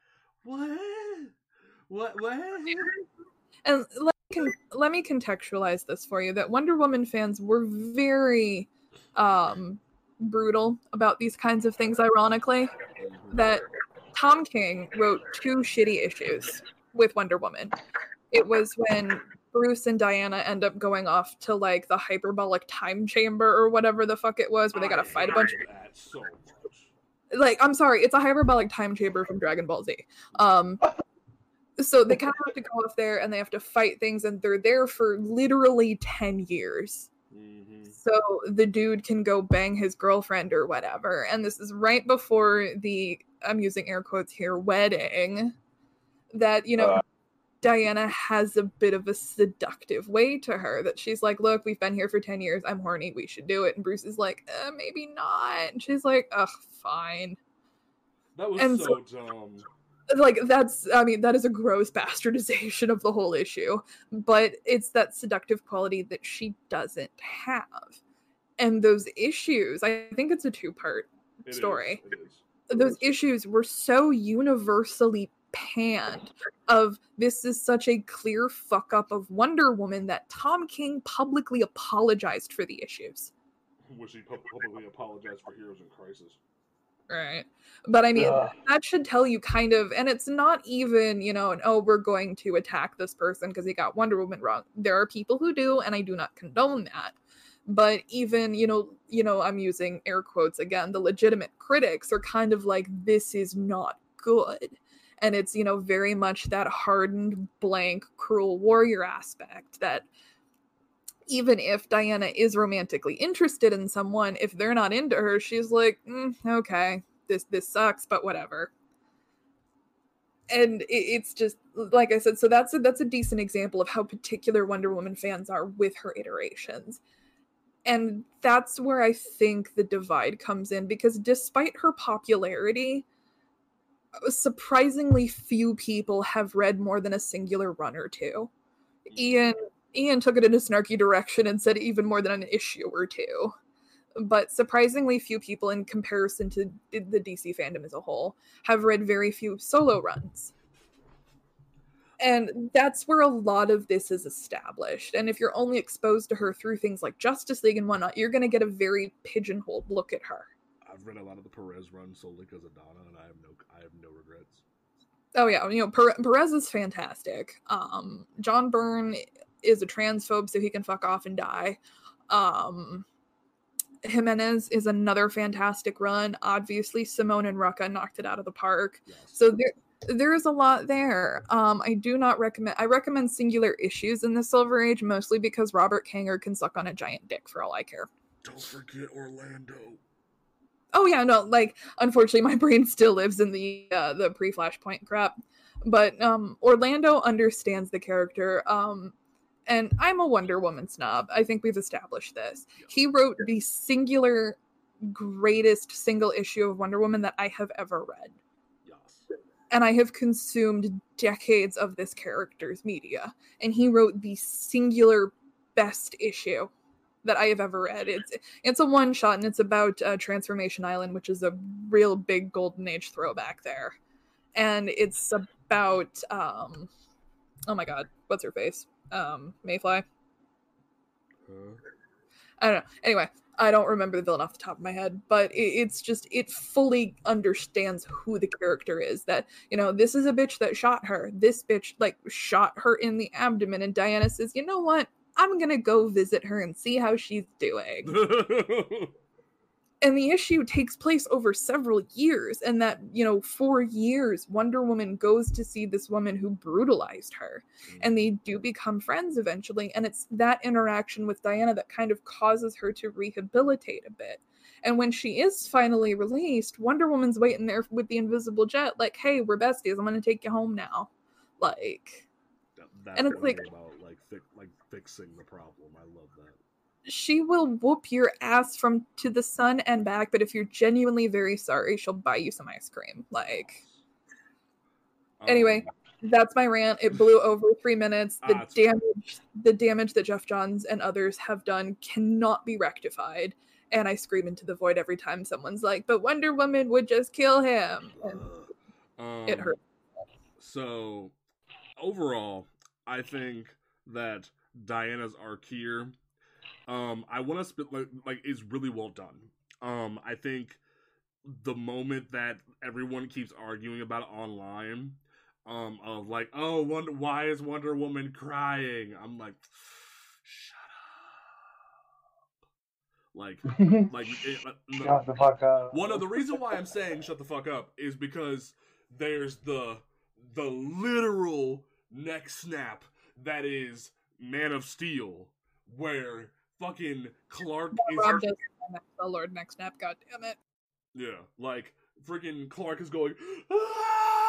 what? What? What? And let me, let me contextualize this for you that Wonder Woman fans were very um, brutal about these kinds of things, ironically. That Tom King wrote two shitty issues with Wonder Woman. It was when Bruce and Diana end up going off to like the hyperbolic time chamber or whatever the fuck it was, where they gotta fight a bunch of. So like, I'm sorry, it's a hyperbolic time chamber from Dragon Ball Z. Um, so they kind of have to go off there and they have to fight things, and they're there for literally ten years. Mm-hmm. So the dude can go bang his girlfriend or whatever, and this is right before the I'm using air quotes here wedding. That you know. Uh Diana has a bit of a seductive way to her that she's like, Look, we've been here for 10 years. I'm horny. We should do it. And Bruce is like, uh, Maybe not. And she's like, Ugh, fine. That was and so, so dumb. Like, that's, I mean, that is a gross bastardization of the whole issue. But it's that seductive quality that she doesn't have. And those issues, I think it's a two part story. Is, those issues were so universally panned of this is such a clear fuck up of Wonder Woman that Tom King publicly apologized for the issues. Which he publicly apologized for Heroes in Crisis. Right. But I mean, Ugh. that should tell you kind of, and it's not even, you know, oh, we're going to attack this person because he got Wonder Woman wrong. There are people who do, and I do not condone that. But even, you know, you know, I'm using air quotes again, the legitimate critics are kind of like, this is not good. And it's, you know, very much that hardened, blank, cruel warrior aspect that even if Diana is romantically interested in someone, if they're not into her, she's like, mm, okay, this this sucks, but whatever. And it, it's just like I said, so that's a, that's a decent example of how particular Wonder Woman fans are with her iterations. And that's where I think the divide comes in because despite her popularity, surprisingly few people have read more than a singular run or two. Mm. Ian Ian took it in a snarky direction and said even more than an issue or two. But surprisingly few people, in comparison to the DC fandom as a whole, have read very few solo runs. And that's where a lot of this is established. And if you're only exposed to her through things like Justice League and whatnot, you're going to get a very pigeonholed look at her. I've read a lot of the Perez run solely because of Donna, and I have no, I have no regrets. Oh yeah, you know Perez is fantastic. Um, John Byrne is a transphobe, so he can fuck off and die. Um, Jimenez is another fantastic run. Obviously, Simone and Rucka knocked it out of the park. Yes. So there there is a lot there. Um, I do not recommend. I recommend singular issues in the Silver Age mostly because Robert Kanigher can suck on a giant dick for all I care. Don't forget Orlando. Oh yeah, no, like unfortunately, my brain still lives in the uh, the pre Flashpoint crap. But um, Orlando understands the character. Um, and I'm a Wonder Woman snob. I think we've established this. He wrote the singular greatest single issue of Wonder Woman that I have ever read. Yes. And I have consumed decades of this character's media. And he wrote the singular best issue that I have ever read. It's it's a one shot and it's about uh, Transformation Island, which is a real big golden age throwback there. And it's about um oh my god, what's her face? um Mayfly. Huh? I don't know. Anyway, I don't remember the villain off the top of my head, but it, it's just it fully understands who the character is. That you know, this is a bitch that shot her. This bitch like shot her in the abdomen, and Diana says, "You know what? I'm gonna go visit her and see how she's doing." and the issue takes place over several years and that you know for years wonder woman goes to see this woman who brutalized her and they do become friends eventually and it's that interaction with diana that kind of causes her to rehabilitate a bit and when she is finally released wonder woman's waiting there with the invisible jet like hey we're besties i'm gonna take you home now like that, and it's like about like fi- like fixing the problem i love that she will whoop your ass from to the sun and back, but if you're genuinely very sorry, she'll buy you some ice cream. Like um, anyway, that's my rant. It blew over three minutes. The ah, damage the damage that Geoff Johns and others have done cannot be rectified. And I scream into the void every time someone's like, but Wonder Woman would just kill him. And um, it hurts. So overall, I think that Diana's arc here um, I want to spit like, like is really well done. Um, I think the moment that everyone keeps arguing about it online, um, of like, oh, Wonder, why is Wonder Woman crying? I'm like, shut up. Like, like, it, shut the fuck up. One of the reason why I'm saying shut the fuck up is because there's the the literal neck snap that is Man of Steel, where fucking Clark is. Rob does the Lord next snap. God damn it. Yeah, like freaking Clark is going. Ah!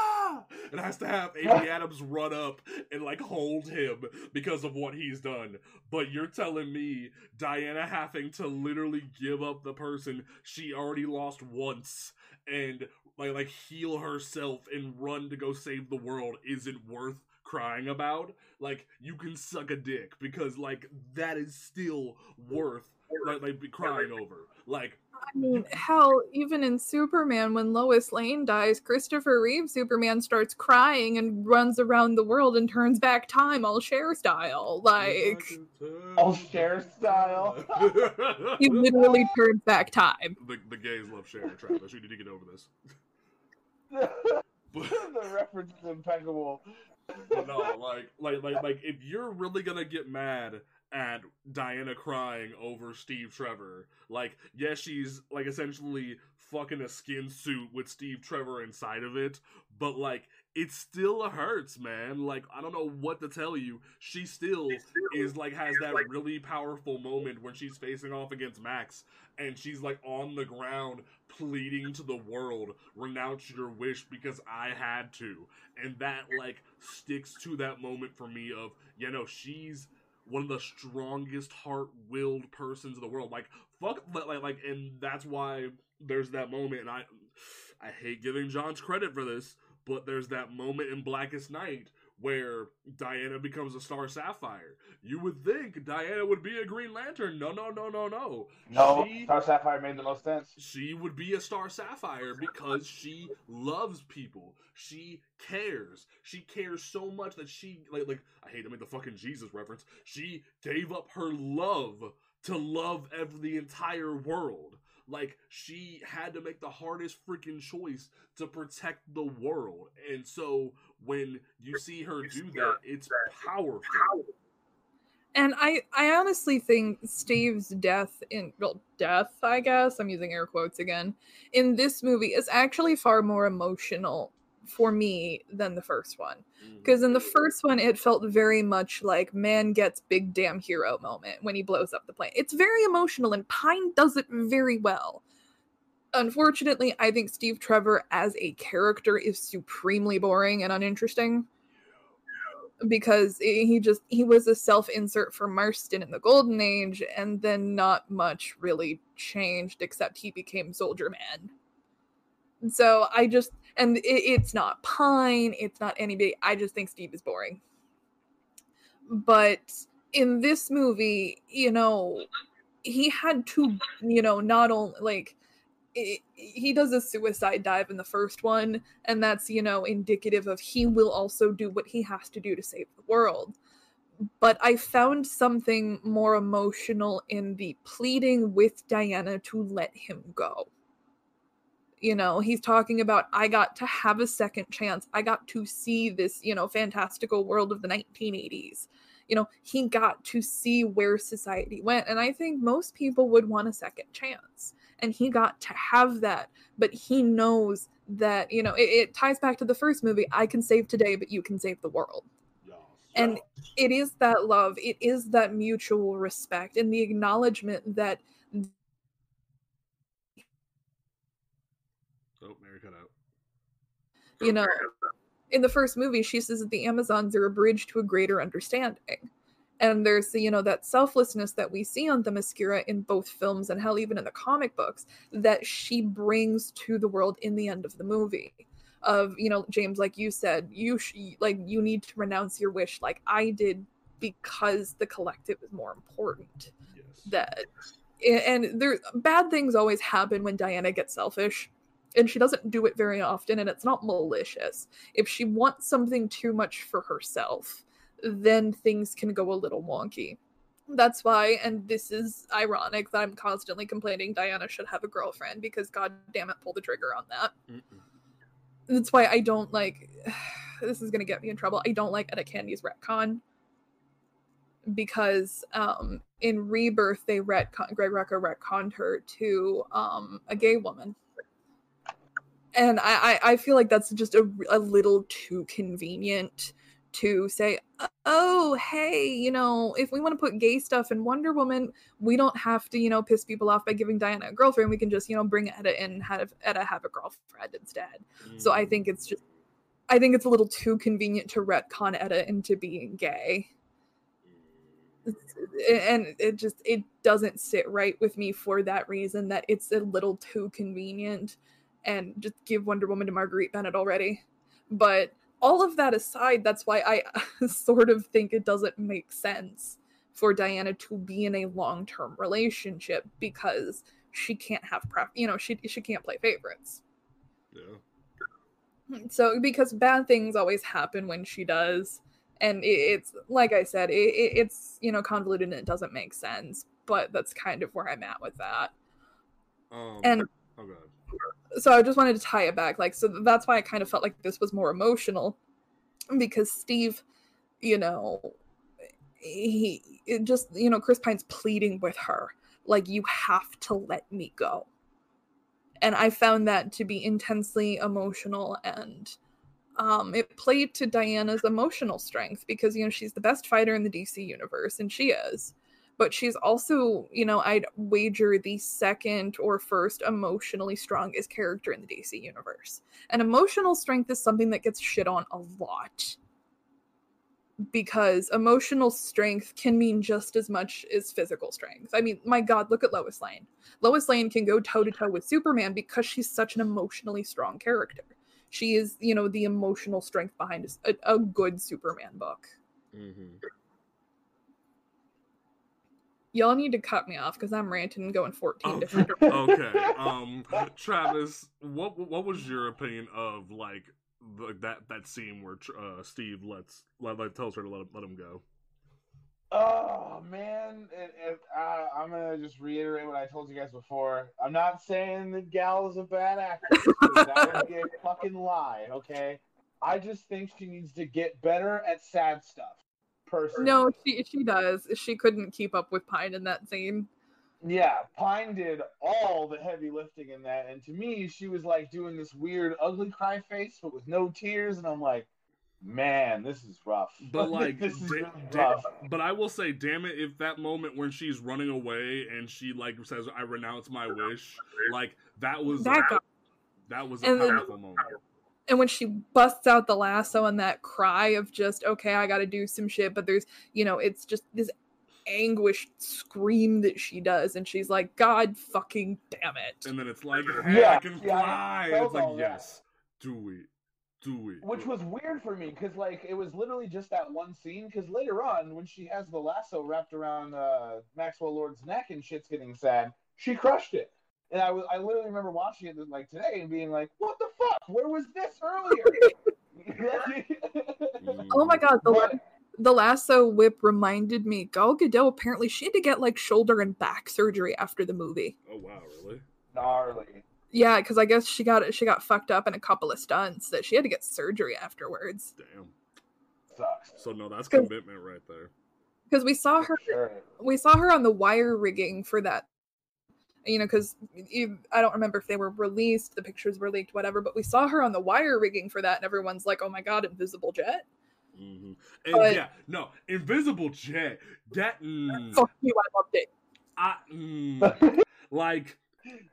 and has to have Amy Adams run up and like hold him because of what he's done. But you're telling me Diana having to literally give up the person she already lost once and like like heal herself and run to go save the world isn't worth crying about, like you can suck a dick because like that is still worth like, like crying over. Like I mean, hell, even in Superman, when Lois Lane dies, Christopher Reeve Superman starts crying and runs around the world and turns back time, all Cher style. Like, all Cher style. he literally turns back time. The, the gays love Cher, Travis. We need to get over this. the reference is impeccable. But no, like, like, like, like, if you're really gonna get mad at Diana crying over Steve Trevor. Like, yes, she's like essentially fucking a skin suit with Steve Trevor inside of it, but like it still hurts, man. Like I don't know what to tell you. She still is like has that really powerful moment when she's facing off against Max and she's like on the ground pleading to the world, renounce your wish because I had to. And that like sticks to that moment for me of, you know, she's one of the strongest heart-willed persons in the world. Like fuck, like like, and that's why there's that moment. And I, I hate giving Johns credit for this, but there's that moment in Blackest Night where Diana becomes a Star Sapphire. You would think Diana would be a Green Lantern. No, no, no, no, no. No, she, Star Sapphire made the most sense. She would be a Star Sapphire because she loves people. She cares. She cares so much that she like like I hate to make the fucking Jesus reference. She gave up her love to love every the entire world. Like she had to make the hardest freaking choice to protect the world. And so when you see her do that, it's powerful. And I, I honestly think Steve's death in well, death, I guess I'm using air quotes again, in this movie is actually far more emotional for me than the first one. Because mm. in the first one, it felt very much like man gets big damn hero moment when he blows up the plane. It's very emotional, and Pine does it very well. Unfortunately, I think Steve Trevor as a character is supremely boring and uninteresting because he just he was a self-insert for Marston in the Golden Age, and then not much really changed except he became Soldier Man. So I just and it, it's not Pine, it's not anybody. I just think Steve is boring. But in this movie, you know, he had to, you know, not only like it, he does a suicide dive in the first one, and that's, you know, indicative of he will also do what he has to do to save the world. But I found something more emotional in the pleading with Diana to let him go you know he's talking about i got to have a second chance. I got to see this you know fantastical world of the 1980s you know he got to see where society went and i think most people would want a second chance and he got to have that but he knows that you know it, it ties back to the first movie i can save today but you can save the world. And it is that love. It is that mutual respect and the acknowledgement that you know in the first movie she says that the amazons are a bridge to a greater understanding. And there's you know that selflessness that we see on the Themyscira in both films and hell even in the comic books that she brings to the world in the end of the movie. Of you know james like you said you sh- like you need to renounce your wish like i did because the collective is more important yes. that and there bad things always happen when diana gets selfish and she doesn't do it very often and it's not malicious. If she wants something too much for herself then things can go a little wonky. That's why and this is ironic that i'm constantly complaining diana should have a girlfriend because god damn it pull the trigger on that. Mm-mm. that's why i don't like this is going to get me in trouble. I don't like Etta Candy's retcon because um in rebirth they retcon greg rucka retconned her to um a gay woman and I, I feel like that's just a, a little too convenient to say oh hey you know if we want to put gay stuff in wonder woman we don't have to you know piss people off by giving diana a girlfriend. We can just you know bring etta in and have etta have a girlfriend instead. Mm. so i think it's just i think it's a little too convenient to retcon etta into being gay. And it just it doesn't sit right with me for that reason that it's a little too convenient and just give Wonder Woman to Marguerite Bennett already. But all of that aside, that's why I sort of think it doesn't make sense for Diana to be in a long-term relationship because she can't have prep, you know, she she can't play favorites. Yeah. So because bad things always happen when she does, and it, it's like I said, it, it, it's you know convoluted and it doesn't make sense. But that's kind of where I'm at with that. Um, And oh, God. So I just wanted to tie it back. Like, so that's why I kind of felt like this was more emotional because Steve, you know, he just, you know, Chris Pine's pleading with her, like, you have to let me go. And I found that to be intensely emotional and um, it played to Diana's emotional strength because, you know, she's the best fighter in the DC universe, and she is but she's also, you know, I'd wager the second or first emotionally strongest character in the DC universe. And emotional strength is something that gets shit on a lot. Because emotional strength can mean just as much as physical strength. I mean, my god, look at Lois Lane. Lois Lane can go toe to toe with Superman because she's such an emotionally strong character. She is, you know, the emotional strength behind a, a good Superman book. Mm-hmm. Y'all need to cut me off because I'm ranting and going 14 Oh, different okay. Um, Travis, what what was your opinion of like the, that that scene where uh, Steve lets let, let tells her to let him, let him go? Oh man, it, it, I, I'm gonna just reiterate what I told you guys before. I'm not saying that Gal is a bad actress. that would be a fucking lie. Okay, I just think she needs to get better at sad stuff. Personally, No, she she does. She couldn't keep up with Pine in that scene. Yeah, Pine did all the heavy lifting in that, and to me, she was like doing this weird, ugly cry face, but with no tears, and I'm like, man, this is rough. But like, this is da- really da- rough. but I will say, damn it, if that moment when she's running away and she like says, "I renounce my wish," like that was That got that was a And then- moment. And when she busts out the lasso and that cry of just okay i gotta do some shit but there's you know it's just this anguished scream that she does and she's like god fucking damn it And then it's like, "Hey, Yeah, I can yeah, fly." felt it's like, all that. yes, do it, do it. Which was weird for me because like it was literally just that one scene. Because later on, when she has the lasso wrapped around uh, Maxwell Lord's neck and shit's getting sad, she crushed it. And I was I literally remember watching it like today and being like, "What the fuck? Where was this earlier?" oh my god the, But- the lasso whip reminded me gal gadot apparently she had to get like shoulder and back surgery after the movie Oh wow, really? gnarly. yeah because i guess she got she got fucked up in a couple of stunts that she had to get surgery afterwards Damn. Sucks. So no, that's commitment right there. because we saw her Sure. we saw her on the wire rigging for that you know because i don't remember if they were released the pictures were leaked whatever but we saw her on the wire rigging for that and everyone's like oh my god invisible jet? Hmm And But- yeah, no, invisible jet. That mm, fuck you i loved it. I mm, like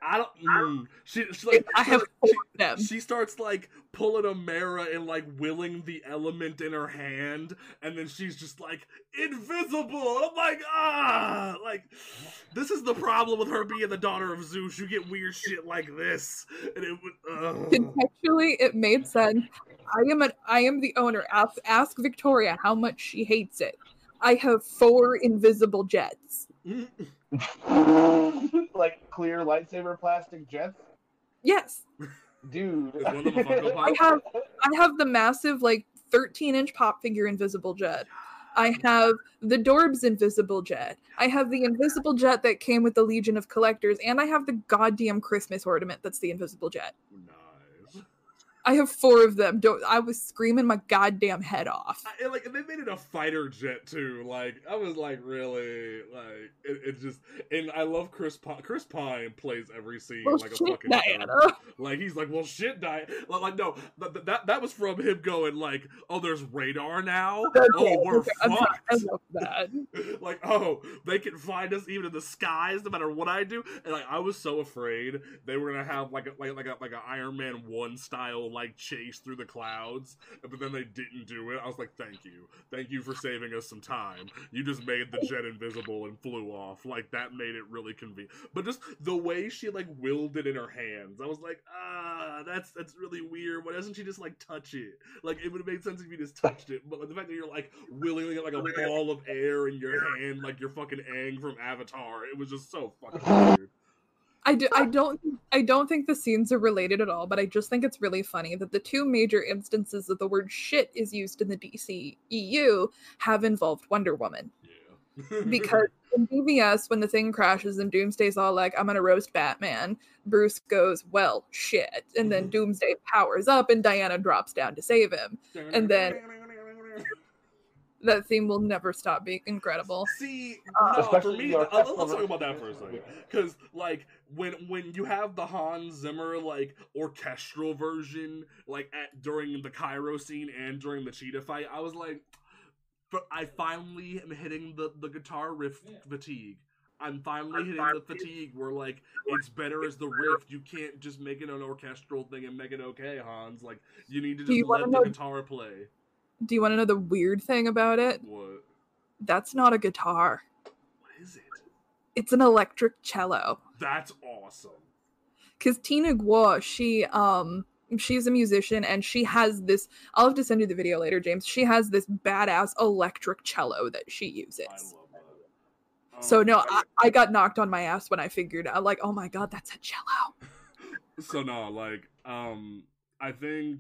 I don't. Mm, she, she like i have she, four she starts like pulling a mirror and like willing the element in her hand, and then she's just like invisible. I'm like ah, like this is the problem with her being the daughter of Zeus. You get weird shit like this, and it would. Uh, contextually it made sense i am an i am the owner ask, ask victoria how much she hates it i have four invisible jets like clear lightsaber plastic jets, yes dude. Is one of them a Funko Pop? I have I have the massive like 13 inch pop figure invisible jet. I have the Dorbz invisible jet. I have the invisible jet that came with the Legion of Collectors, and I have the goddamn Christmas ornament that's the invisible jet. Oh, nice. I have four of them. Don't I was screaming my goddamn head off. I, and, like they made it a fighter jet too. Like I was like really like it, it just and I love Chris Pine. Chris Pine plays every scene Well, like a fucking Diana. Like he's like, well, shit, Diana. Like, no, that, that that was from him going like, oh, there's radar now. Oh, we're Okay, I'm sorry, I love that. like, oh, they can find us even in the skies, no matter what I do. And like, I was so afraid they were gonna have like a, like like a like an Iron Man one style like chase through the clouds, but then they didn't do it. I was like, thank you, thank you for saving us some time. You just made the jet invisible and flew off. Like that made it really convenient. But just the way she like willed it in her hands, I was like, ah, that's that's really weird. Why doesn't she just like touch it? Like it would have made sense if you just touched it. But like, the fact that you're like willingly like a ball of air in your hand, like you're fucking Aang from Avatar, it was just so fucking weird. I, do, I don't I don't think the scenes are related at all, but I just think it's really funny that the two major instances that the word shit is used in the DC EU have involved Wonder Woman. Yeah. because in BVS, when the thing crashes and Doomsday's all like, I'm gonna roast Batman, Bruce goes, Well, shit. And then mm-hmm. Doomsday powers up and Diana drops down to save him. And then that theme will never stop being incredible. See, Uh, no, for me, the uh, let's orchestral talk about that for a second. Because, like, when when you have the Hans Zimmer like orchestral version, like at during the Cairo scene and during the cheetah fight, I was like, but I finally am hitting the the guitar riff fatigue. I'm finally hitting the fatigue where like it's better as the riff. You can't just make it an orchestral thing and make it okay, Hans. Like you need to Do you just let the guitar play. Do you want to know the weird thing about it? What? That's not a guitar. What is it? It's an electric cello. That's awesome. Because Tina Guo, she um she's a musician and she has this I'll have to send you the video later, James. She has this badass electric cello that she uses. I love that. So no, I, I got knocked on my ass when I figured out like, oh my god, that's a cello. so no, like, um, I think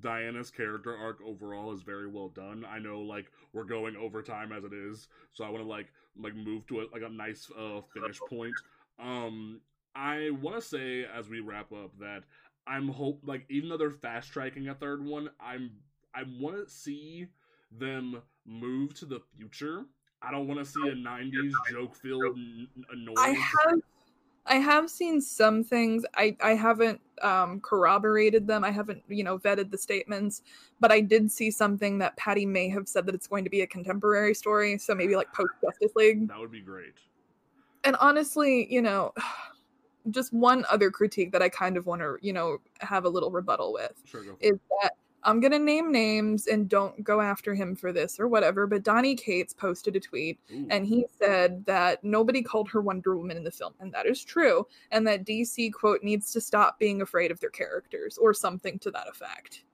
Diana's character arc overall is very well done. I know, like, we're going over time as it is, so I want to like like move to a, like a nice uh finish point. Um, I want to say as we wrap up that I'm hope like even though they're fast tracking a third one, I'm I want to see them move to the future. I don't want to see a '90s joke filled annoyance. I have I have seen some things. I I haven't um corroborated them. I haven't, you know, vetted the statements, but I did see something that Patty may have said that it's going to be a contemporary story, so maybe like post Justice League. That would be great. And honestly, you know, just one other critique that I kind of want to, you know, have a little rebuttal with Sure, is that I'm gonna name names and don't go after him for this or whatever. But Donny Cates posted a tweet. Ooh. and he said that nobody called her Wonder Woman in the film, and that is true. And that DC quote needs to stop being afraid of their characters or something to that effect.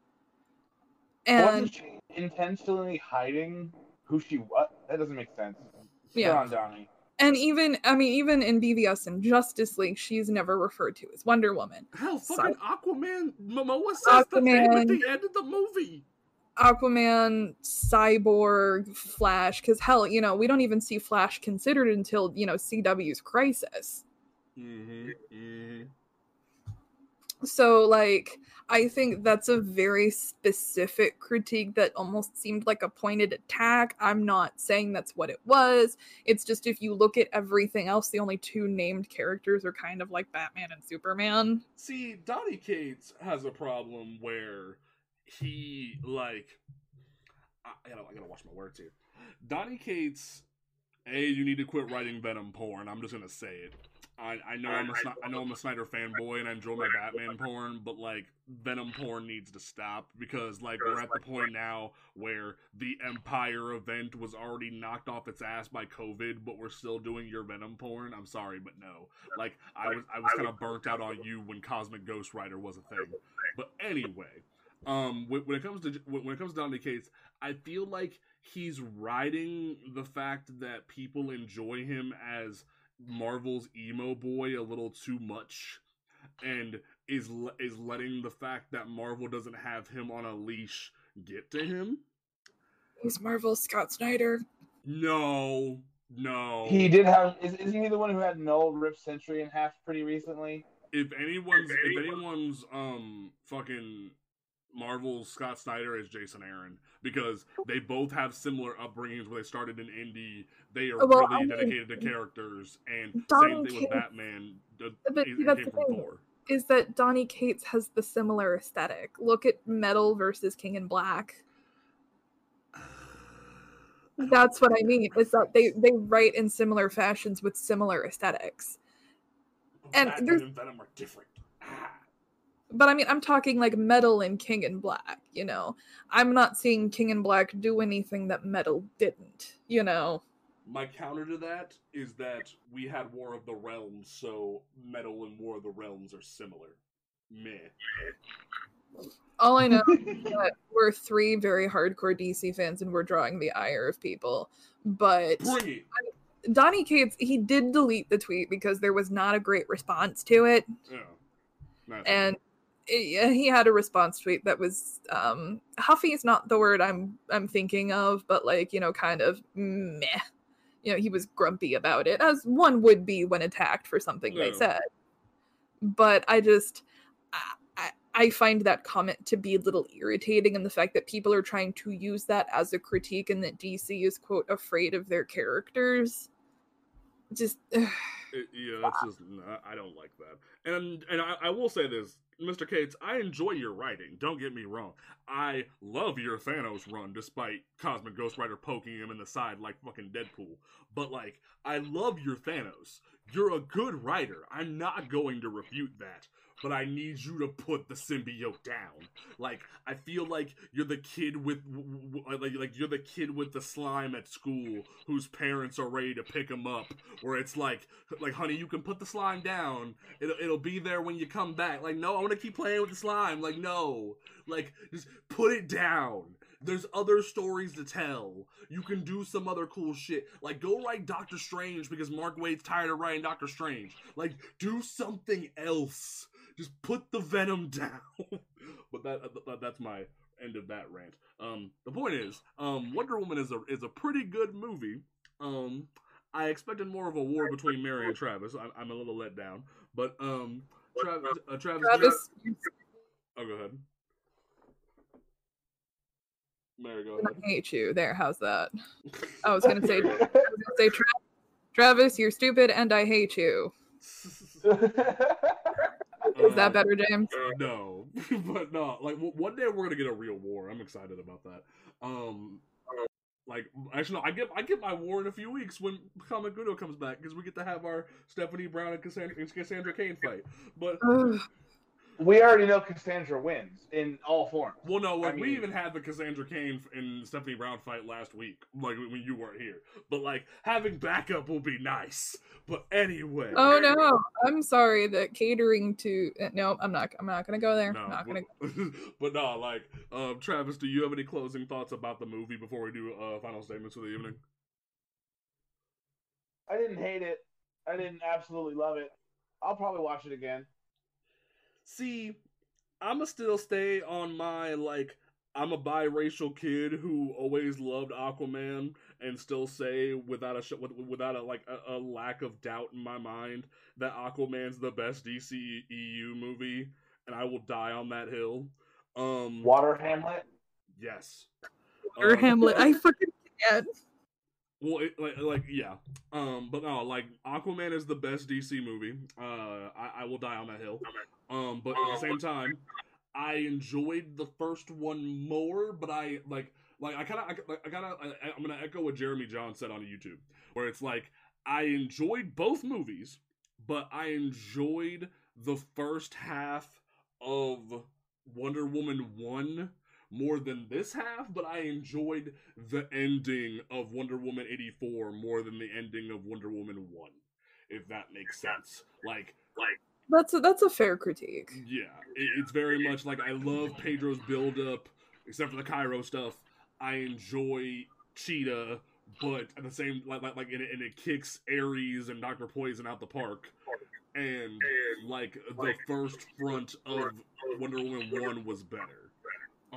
And Wasn't she intentionally hiding who she was? That doesn't make sense. Yeah. on Donny. And even I mean even in BVS and Justice League, she's never referred to as Wonder Woman. Hell, fucking Aquaman. Momoa says the name at the end of the movie. Aquaman, Cyborg, Flash, because hell, you know, we don't even see Flash considered until, you know, CW's Crisis. Mm-hmm. mm-hmm. So, like, I think that's a very specific critique that almost seemed like a pointed attack. I'm not saying that's what it was. It's just if you look at everything else, the only two named characters are kind of like Batman and Superman. See, Donny Cates has a problem where he like. I, gotta, I gotta watch my words here. Donny Cates, a you need to quit writing Venom porn. I'm just gonna say it. I, I know I'm a I know I'm a Snyder fanboy and I enjoy my Batman porn, but like Venom porn needs to stop because like we're at the point now where the Empyre event was already knocked off its ass by COVID, but we're still doing your Venom porn. I'm sorry, but no. Like I was I was kind of burnt out on you when Cosmic Ghost Rider was a thing. But anyway, um, when, when it comes to when when it comes down to Cates, I feel like he's riding the fact that people enjoy him as Marvel's emo boy a little too much, and is is letting the fact that Marvel doesn't have him on a leash get to him. He's Marvel's Scott Snyder. No, no. He did have. Is, isn't he the one who had Knull rip Sentry in half pretty recently? if anyone's if anyone's um fucking Marvel's Scott Snyder as Jason Aaron because they both have similar upbringings where they started in indie. They are Well, really I mean, dedicated to characters, and Donny same thing with Cates- Batman. But it, that's the thing. Thor. Is that Donny Cates has the similar aesthetic. Look at Metal versus King in Black. That's what I mean. Is that they they write in similar fashions with similar aesthetics. And Batman there's- and Venom are different. But I mean, I'm talking like Metal and King in Black, you know. I'm not seeing King in Black do anything that Metal didn't, you know. My counter to that is that we had War of the Realms, so Metal and War of the Realms are similar. Meh. All I know is that we're three very hardcore DC fans and we're drawing the ire of people. But it. Donny Cates, he did delete the tweet because there was not a great response to it. Yeah. Nice. and he had a response tweet that was um huffy is not the word i'm i'm thinking of but like you know kind of meh. You know he was grumpy about it as one would be when attacked for something they said. But i just I, I- I find that comment to be a little irritating and the fact that people are trying to use that as a critique and that dc is quote afraid of their characters just yeah, uh, that's just I- I don't like that. And and I, I will say this, Mr. Cates, I enjoy your writing. Don't get me wrong. I love your Thanos run, despite Cosmic Ghost Rider poking him in the side like fucking Deadpool. But like, I love your Thanos. You're a good writer. I'm not going to refute that. But I need you to put the symbiote down. Like, I feel like you're the kid with, w- uh, like, like you're the kid with the slime at school whose parents are ready to pick him up. Where it's like, like, honey, you can put the slime down. It'll, it'll be there when you come back. Like, no, I want to keep playing with the slime. Like, no, like, just put it down. There's other stories to tell. You can do some other cool shit. Like, go write Doctor Strange because Mark Waid's tired of writing Doctor Strange. Like, do something else. Just put the venom down. but that, that that's my end of that rant. Um, the point is, um, Wonder Woman is a is a pretty good movie. Um, I expected more of a war between Mary and Travis. I'm, I'm a little let down, but um, Travis, uh, Travis, do you- travis oh, go ahead. Mary, go ahead. I hate you. There, how's that? I was gonna say, was gonna say, Tra- Travis, you're stupid, and I hate you. Is that better, James? Uh, no, but no. Like w- one day we're gonna get a real war. I'm excited about that. Um, like actually, no. I get I get my war in a few weeks when Comic Gudo comes back because we get to have our Stephanie Brown and Cassandra, and Cassandra Cain fight. But. We already know Cassandra wins in all forms. well, no, like I we even had the Cassandra Cain and Stephanie Brown fight last week, like when you weren't here. But like having backup will be nice. But anyway. oh no, I'm sorry that catering to uh, no, I'm not. I'm not gonna go there. No, I'm not gonna. but, but no, like, um, Travis, do you have any closing thoughts about the movie before we do uh, final statements for the evening? I didn't hate it. I didn't absolutely love it. I'll probably watch it again. See, I'ma still stay on my like. I'm a biracial kid who always loved Aquaman, and still say without a sh- without a like a, a lack of doubt in my mind that Aquaman's the best DC EU movie, and I will die on that hill. Um, Water Hamlet. yes, Or Um, Hamlet. I fucking can't. Well, it, like, like, yeah, um, but no, like, Aquaman is the best DC movie. Uh, I, I will die on that hill. Um, but at the same time, I enjoyed the first one more. But I like, like, I kind of, I, I kind of, I, I'm gonna echo what Jeremy Jahns said on YouTube, where it's like, I enjoyed both movies, but I enjoyed the first half of Wonder Woman one more than this half, but I enjoyed the ending of Wonder Woman 84 more than the ending of Wonder Woman 1, if that makes sense. Like, like That's a, that's a fair critique. yeah, it, it's very much like I love Pedro's build up, except for the Cairo stuff. I enjoy Cheetah, but at the same like like, like and, it, and it kicks Ares and Doctor Poison out the park. And like the first front of Wonder Woman one was better.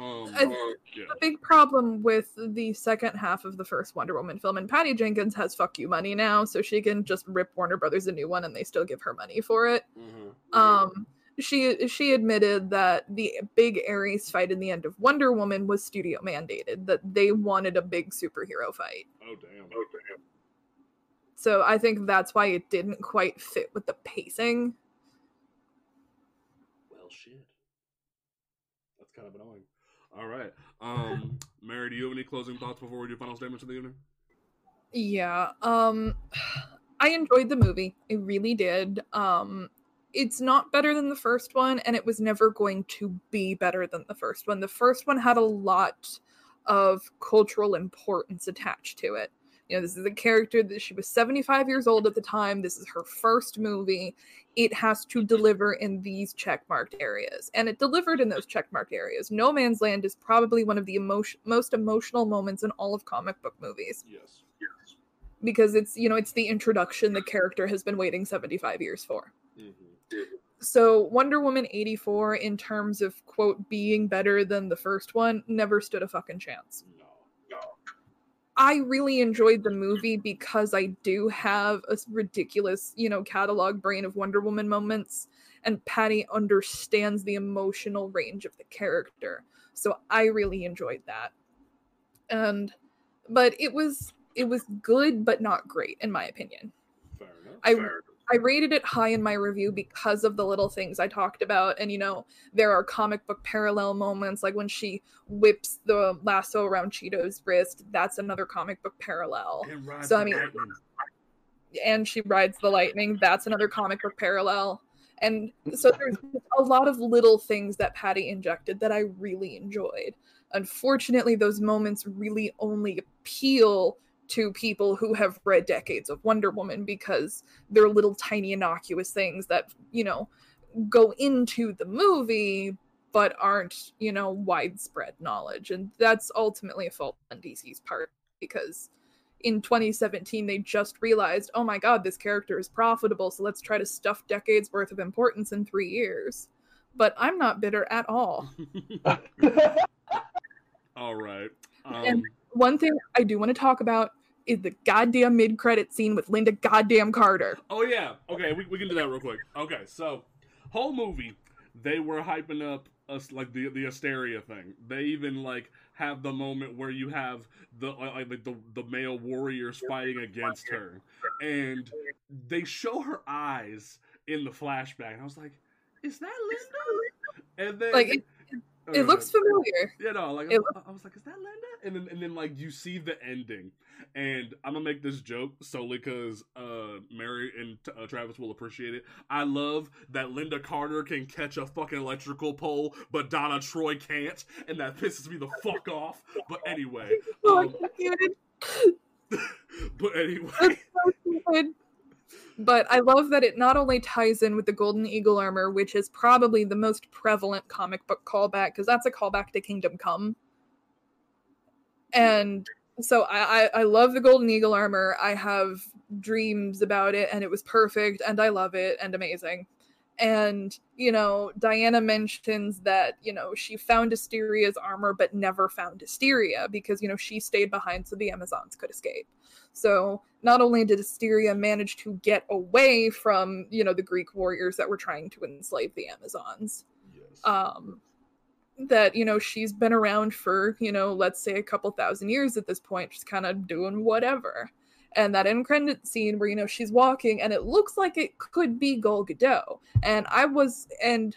Um, I- yeah. The big problem with the second half of the first Wonder Woman film, and Patty Jenkins has fuck you money now, so she can just rip Warner Brothers a new one and they still give her money for it. Mm-hmm. Um, she she admitted that the big Ares fight in the end of Wonder Woman was studio mandated, that they wanted a big superhero fight. Oh damn. Oh damn. So I think that's why it didn't quite fit with the pacing. Well, shit. That's kind of annoying. All right. Um, Mary, do you have any closing thoughts before we do final statements of the evening? Yeah. Um I enjoyed the movie. I really did. Um it's not better than the first one and it was never going to be better than the first one. The first one had a lot of cultural importance attached to it. You know, this is a character that she was 75 years old at the time. This is her first movie. It has to deliver in these checkmarked areas. And it delivered in those checkmarked areas. No Man's Land is probably one of the emotion- most emotional moments in all of comic book movies. Yes. Yes. Because it's, you know, it's the introduction the character has been waiting 75 years for. Mm-hmm. So Wonder Woman 84 in terms of quote being better than the first one never stood a fucking chance. No. I really enjoyed the movie because I do have a ridiculous, you know, catalog brain of Wonder Woman moments, and Patty understands the emotional range of the character. So I really enjoyed that. And but it was it was good but not great in my opinion. Fair enough. I Fair I rated it high in my review because of the little things I talked about. And, you know, there are comic book parallel moments, like when she whips the lasso around Cheetah's wrist. That's another comic book parallel. So, I mean, and she rides the lightning. That's another comic book parallel. And so there's a lot of little things that Patty injected that I really enjoyed. Unfortunately, those moments really only appeal to people who have read decades of Wonder Woman because they're little tiny innocuous things that, you know, go into the movie but aren't, you know, widespread knowledge. And that's ultimately a fault on DC's part because in 2017 they just realized, oh my god, this character is profitable, so let's try to stuff decades worth of importance in three years. But I'm not bitter at all. all right. Um, and one thing I do want to talk about is the goddamn mid credit scene with Lynda goddamn Carter. Oh yeah. Okay, we, we can do that real quick. Okay, so whole movie they were hyping up us like the the Asteria thing. They even like have the moment where you have the uh, like the the male warriors fighting against her, and they show her eyes in the flashback. And I was like, "Is that Lynda?" And then like. It, looks familiar. Yeah, no, like it, I was like, is that Lynda? And then and then like you see the ending, and I'm gonna make this joke solely because uh, Mary and uh, Travis will appreciate it. I love that Lynda Carter can catch a fucking electrical pole, but Donna Troy can't, and that pisses me the fuck off. But anyway, um, but anyway. But I love that it not only ties in with the Golden Eagle armor, which is probably the most prevalent comic book callback, because that's a callback to Kingdom Come. And so I, I, I love the Golden Eagle armor. I have dreams about it, and it was perfect, and I love it, and amazing. And you know, Diana mentions that you know she found Asteria's armor, but never found Asteria because you know she stayed behind so the Amazons could escape. So not only did Asteria manage to get away from you know the Greek warriors that were trying to enslave the Amazons, yes. um, that you know she's been around for you know let's say a couple thousand years at this point just kind of doing whatever and that end credit scene where you know she's walking and it looks like it could be Gal Gadot. And I was and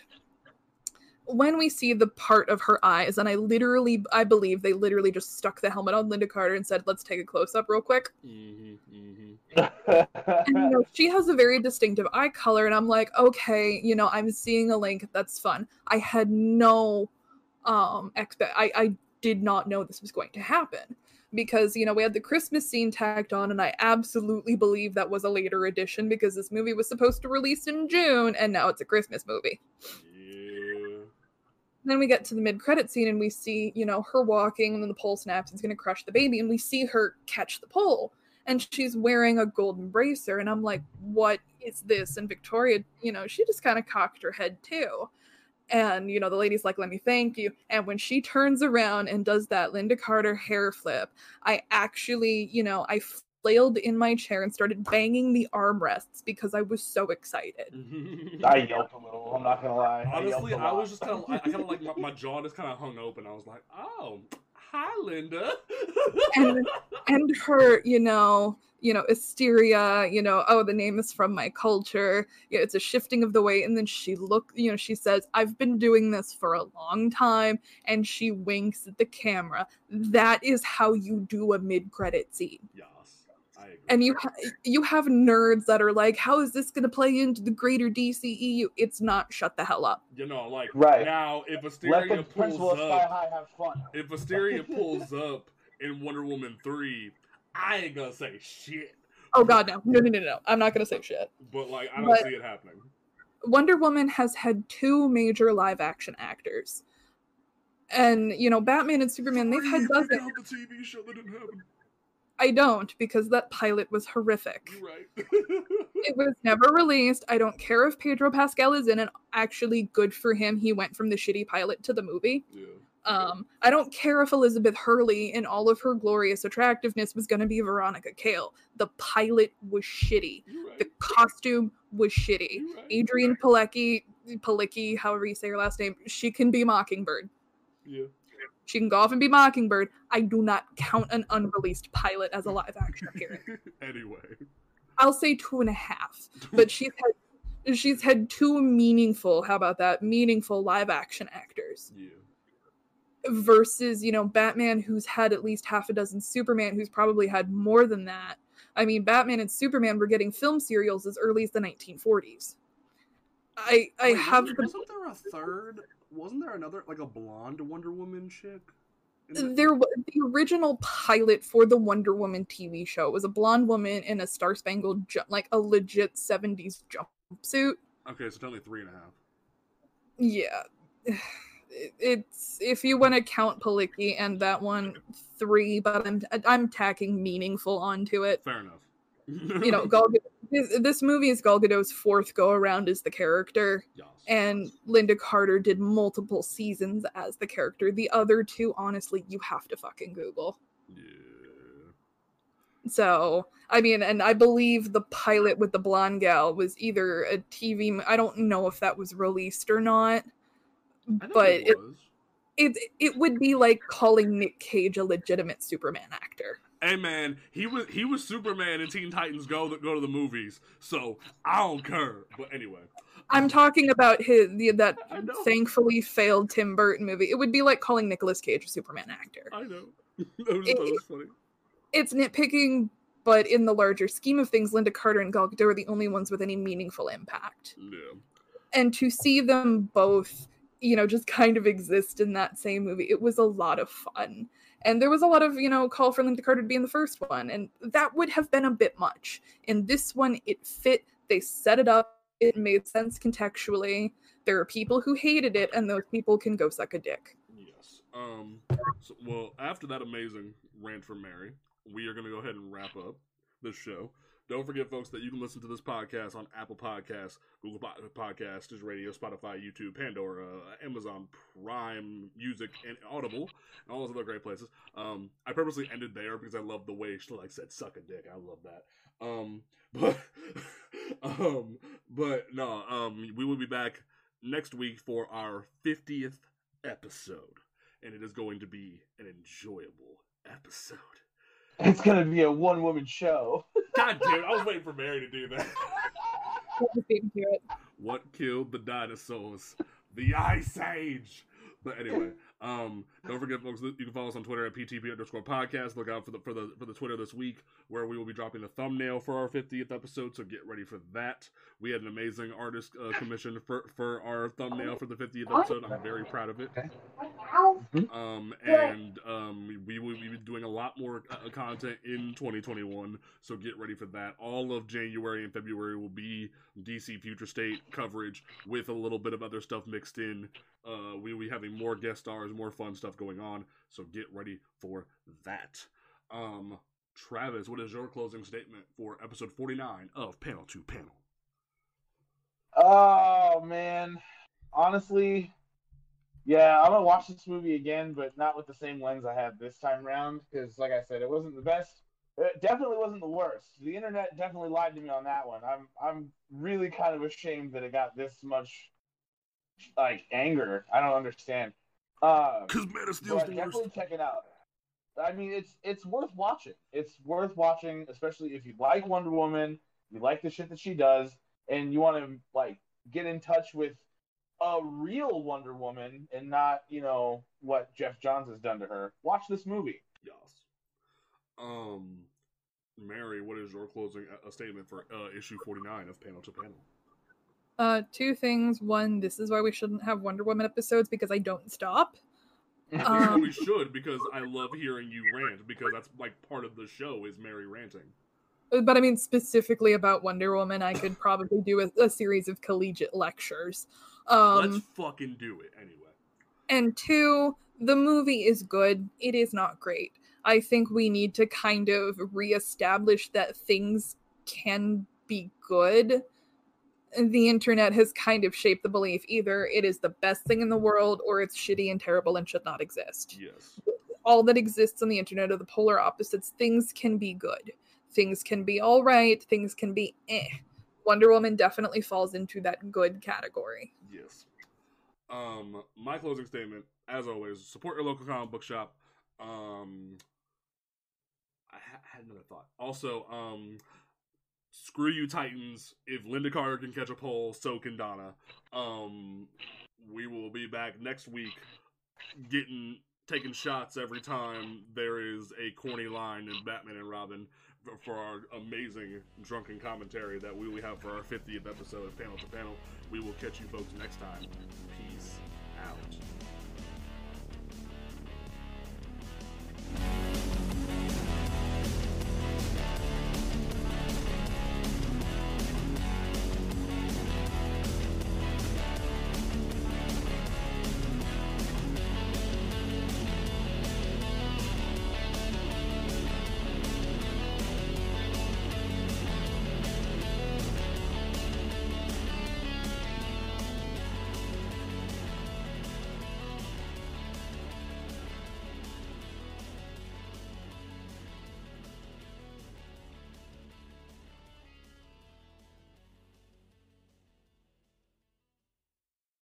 when we see the part of her eyes and I literally I believe they literally just stuck the helmet on Lynda Carter and said let's take a close up real quick. Mm-hmm, mm-hmm. and you know she has a very distinctive eye color and I'm like okay you know I'm seeing a link. That's fun. I had no um expect I, I did not know this was going to happen because you know we had the christmas scene tacked on and i absolutely believe that was a later addition because this movie was supposed to release in june and now it's a christmas movie. Yeah. then we get to the mid-credit scene and we see you know her walking and then the pole snaps and it's going to crush the baby and we see her catch the pole and she's wearing a golden bracer and i'm like what is this? And victoria you know she just kind of cocked her head too and you know the lady's like let me thank you. And when she turns around and does that Lynda carter hair flip i actually you know i flailed in my chair and started banging the armrests because i was so excited. I yelped a little i'm not gonna lie. Honestly i, I was just kind of i kind of like my, my jaw just kind of hung open. I was like oh hi Lynda. and, and her you know you know, Asteria, you know, oh, the name is from my culture. Yeah, it's a shifting of the weight. And then she look, you know, she says, I've been doing this for a long time. And she winks at the camera. That is how you do a mid-credit scene. Yes, I agree. and you ha- you have nerds that are like, "How is this going to play into the greater DCEU?" It's not. Shut the hell up. You know, like Right. now, if Let Asteria pulls principal of Sky up, High have fun. if Asteria pulls up in Wonder Woman three, I ain't gonna say shit. Oh God, no, no, no, no, no. I'm not to say shit. But like, I don't But- see it happening. Wonder Woman has had two major live action actors. And, you know, Batman and Superman, they've had dozens. the TV show that didn't happen. I don't, because that pilot was horrific. Right. It was never released. I don't care if Pedro Pascal is in it. Actually, good for him. He went from the shitty pilot to the movie. yeah. Um, I don't care if Elizabeth Hurley, in all of her glorious attractiveness, was going to be Veronica Cale. The pilot was shitty. Right. The costume was shitty. Right. Adrianne Palicki, Palicki, however you say her last name, she can be Mockingbird. Yeah. She can go off and be Mockingbird. I do not count an unreleased pilot as a live action appearance. anyway. I'll say two and a half, but she's had she's had two meaningful. How about that? Meaningful live action actors yeah. Versus you know Batman, who's had at least half a dozen. Superman, who's probably had more than that. I mean, Batman and Superman were getting film serials as early as the 1940s. I I Wait, have wasn't, the wasn't there a third? Wasn't there another like a blonde Wonder Woman chick? there was the original pilot for the Wonder Woman TV show was a blonde woman in a star spangled ju- like a legit 70s jumpsuit. Okay, so only three and a half. Yeah. It- It's if you want to count Palicki and that one three, but I'm I'm tacking meaningful onto it. Fair enough. You know, Gal Gadot, this, movie is Gal Gadot's fourth go around as the character, Yes. and Lynda Carter did multiple seasons as the character. The other two, honestly, you have to fucking Google. Yeah. So, I mean, and I believe the pilot with the blonde gal was either a TV. I don't know if that was released or not, but it it, it it would be like calling Nick Cage a legitimate Superman actor. Hey man, he was he was Superman in Teen Titans Go that go to the movies, so I don't care. But anyway, I'm talking about his the, that thankfully failed Tim Burton movie. It would be like calling Nicolas Cage a Superman actor. I know. that was, that was funny. It's nitpicking, but in the larger scheme of things, Lynda Carter and Gal Gadot are the only ones with any meaningful impact. Yeah. and to see them both you know just kind of exist in that same movie it was a lot of fun and there was a lot of you know call for lynda carter to be in the first one and that would have been a bit much in this one it fit they set it up it made sense contextually there are people who hated it and those people can go suck a dick Yes. Um. So, well, after that amazing rant from Mary, we are going to go ahead and wrap up this show. Don't forget, folks, that you can listen to this podcast on Apple Podcasts, Google Po- Podcasts, Radio, Spotify, YouTube, Pandora, Amazon Prime, Music, and Audible, and all those other great places. Um, I purposely ended there because I love the way she like said "suck a dick." I love that. Um, but, um, but no, um, we will be back next week for our fiftieth episode, and it is going to be an enjoyable episode. It's gonna be a one woman show. God damn it, I was waiting for Mary to do that. Just beat me to it. What killed the dinosaurs? The Ice Age. But anyway, um, don't forget, folks, you can follow us on Twitter at PTP underscore podcast. Look out for the for the for the Twitter this week, where we will be dropping the thumbnail for our 50th episode. So get ready for that. We had an amazing artist uh, commission for for our thumbnail for the 50th episode. I'm very proud of it. Um, and um, we will be doing a lot more uh, content in 2021. So get ready for that. All of January and February will be DC Future State coverage with a little bit of other stuff mixed in. Uh, we will be having more guest stars, more fun stuff going on. So get ready for that. Um, Travis, what is your closing statement for episode 49 of Panel to Panel? Oh man, honestly, yeah, I'm gonna watch this movie again, but not with the same lens I had this time around. Because, like I said, it wasn't the best. It definitely wasn't the worst. The internet definitely lied to me on that one. I'm I'm really kind of ashamed that it got this much like anger. I don't understand. Uh, Because Man of Steel's the worst. definitely check it out. I mean, it's it's worth watching. It's worth watching, especially if you like Wonder Woman, you like the shit that she does, and you want to like get in touch with a real Wonder Woman and not you know what Geoff Johns has done to her. Watch this movie. Yes. Um, Mary, what is your closing uh, statement for uh, issue 49 of Panel to Panel? Uh, two things. One, this is why we shouldn't have Wonder Woman episodes because I don't stop. Um, we should because I love hearing you rant because that's like part of the show is Mary ranting. but I mean specifically about Wonder Woman, I could probably do a, a series of collegiate lectures. Um, Let's fucking do it anyway. and two, the movie is good. It is not great. I think we need to kind of reestablish that things can be good. The internet has kind of shaped the belief either it is the best thing in the world or it's shitty and terrible and should not exist. Yes. All that exists on the internet are the polar opposites. Things can be good, things can be all right, things can be eh. Wonder Woman definitely falls into that good category. Yes. Um, my closing statement, as always, support your local comic book shop. Um, I ha- had another thought. Also, um, screw you Titans. If Lynda Carter can catch a pole, so can Donna. Um, we will be back next week, getting taking shots every time there is a corny line in Batman and Robin for- our amazing drunken commentary that we will have for our 50th episode of Panel to Panel. We will catch you folks next time. Peace out.